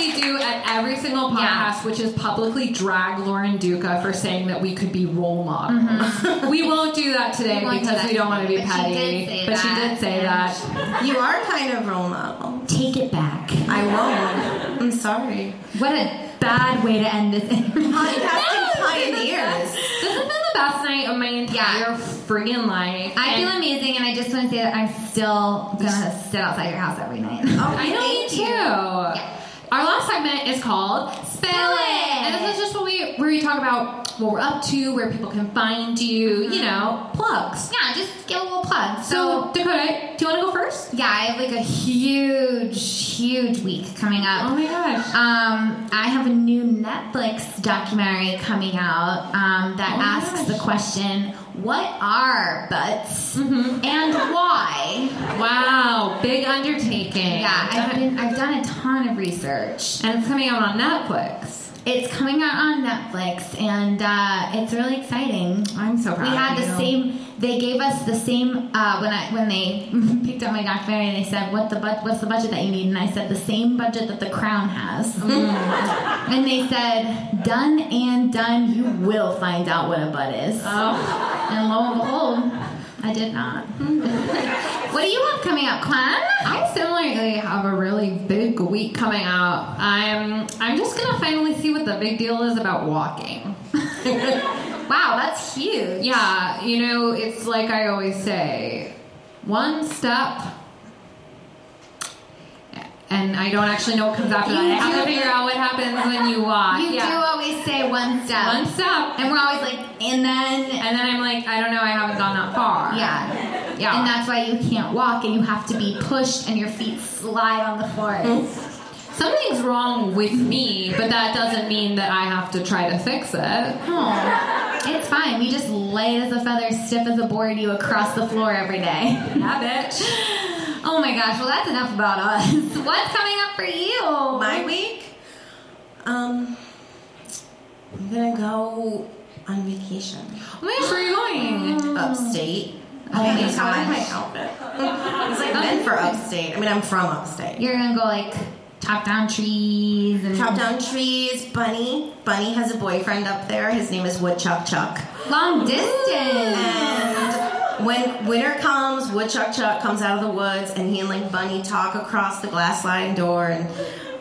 at every single podcast, Yeah. which is publicly drag Lauren Duca for saying that we could be role models. Mm-hmm. we won't do that today We because that we don't want to be today, but she petty. did say but she that, did say and- that. You are kind of role model. Take it back. I won't. I'm sorry. What a bad way to end this interview. Podcasting pioneers. This has been the best night of my entire Yeah. friggin' life. I feel amazing, and I just want to say that I'm still gonna sit outside your house every night. Oh, I know you thank too. Our last segment is called Spill It. and this is just what we where we talk about what we're up to, where people can find you, you know, plugs. Yeah, just give a little plug. So So, Dakota, do you want to go first? yeah, I have like a huge, huge week coming up. Oh my gosh. Um, I have a new Netflix documentary coming out um, that Oh asks gosh. the question, "What are butts Mm-hmm. and why?" Wow, big undertaking. Yeah, I've been I've done a ton of research. and it's coming out on Netflix. It's coming out on Netflix, and uh, it's really exciting. I'm so proud. we had of the you. same. They gave us the same uh, when I when they picked up my documentary. They said, "What the bu- what's the budget that you need?" And I said, "The same budget that The Crown has." Mm. and they said, "Done and done. You will find out what a butt is." Oh. And lo and behold, I did not. what do you have coming up, Clan? I similarly have a really big week coming out. I'm I'm just gonna finally see what the big deal is about walking. Wow, that's huge. Yeah, you know, it's like I always say, one step. And I don't actually know what comes after that. I have to figure out what happens when you walk. You yeah. do always say one step. one step. And we're always like, and then, And then I'm like, I don't know, I haven't gone that far. yeah. Yeah. And that's why you can't walk and you have to be pushed and your feet slide on the floor. Something's wrong with me, but that doesn't mean that I have to try to fix it. Oh, it's fine. We just lay as a feather, stiff as a board you across the floor every day. Yeah, bitch. Oh my gosh, well that's enough about us. What's coming up for you? My week? Um, I'm gonna go on vacation. Where are you going? Upstate. Oh my you tell by my outfit? It's like meant for upstate. I mean, I'm from upstate. You're gonna go like chop down trees and Chop down trees. Bunny. Bunny has a boyfriend up there. His name is Woodchuck Chuck. long distance. And when winter comes, Woodchuck Chuck comes out of the woods, and he and like Bunny talk across the glass sliding door. And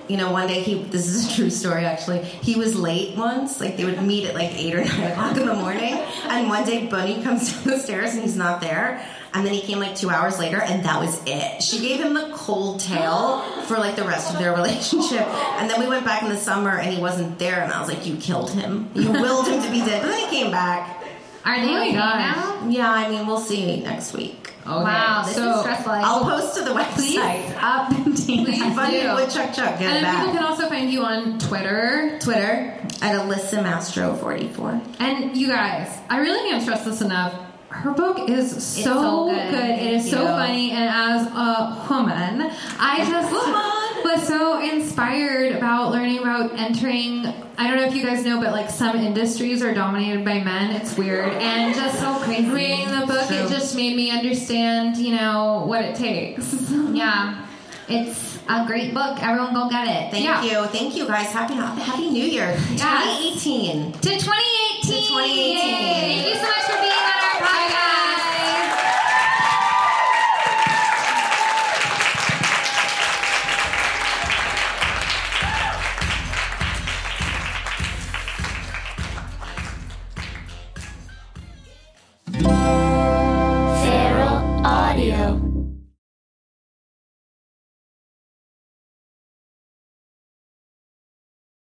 you know, one day he this is a true story actually. He was late once. Like they would meet at like eight or nine o'clock in the morning, and one day Bunny comes down the stairs and he's not there. And then he came like two hours later, and that was it. She gave him the cold tail for like the rest of their relationship. And then we went back in the summer, and he wasn't there. And I was like, "You killed him. You willed him to be dead." But then he came back. Are they Oh my okay gosh. now? Yeah, I mean, we'll see next week. Okay, Wow, this so is stressful. I I'll post to the Please website. up and Please down. Funny do. Woodchuck Chuck, get And it then people can also find you on Twitter. Twitter at Alyssa Mastro 44. And you guys, I really can't stress this enough. Her book is so, so good. It is Thank so you. funny, and as a woman, I just was so inspired about learning about entering. I don't know if you guys know, but like some industries are dominated by men. It's weird, and just So crazy. reading the book, it just made me understand, you know, what it takes. Yeah, it's a great book. Everyone go get it. Thank Yeah. you. Thank you guys. Happy Happy New Year. 2018. To 2018. To 2018. Thank you Bye.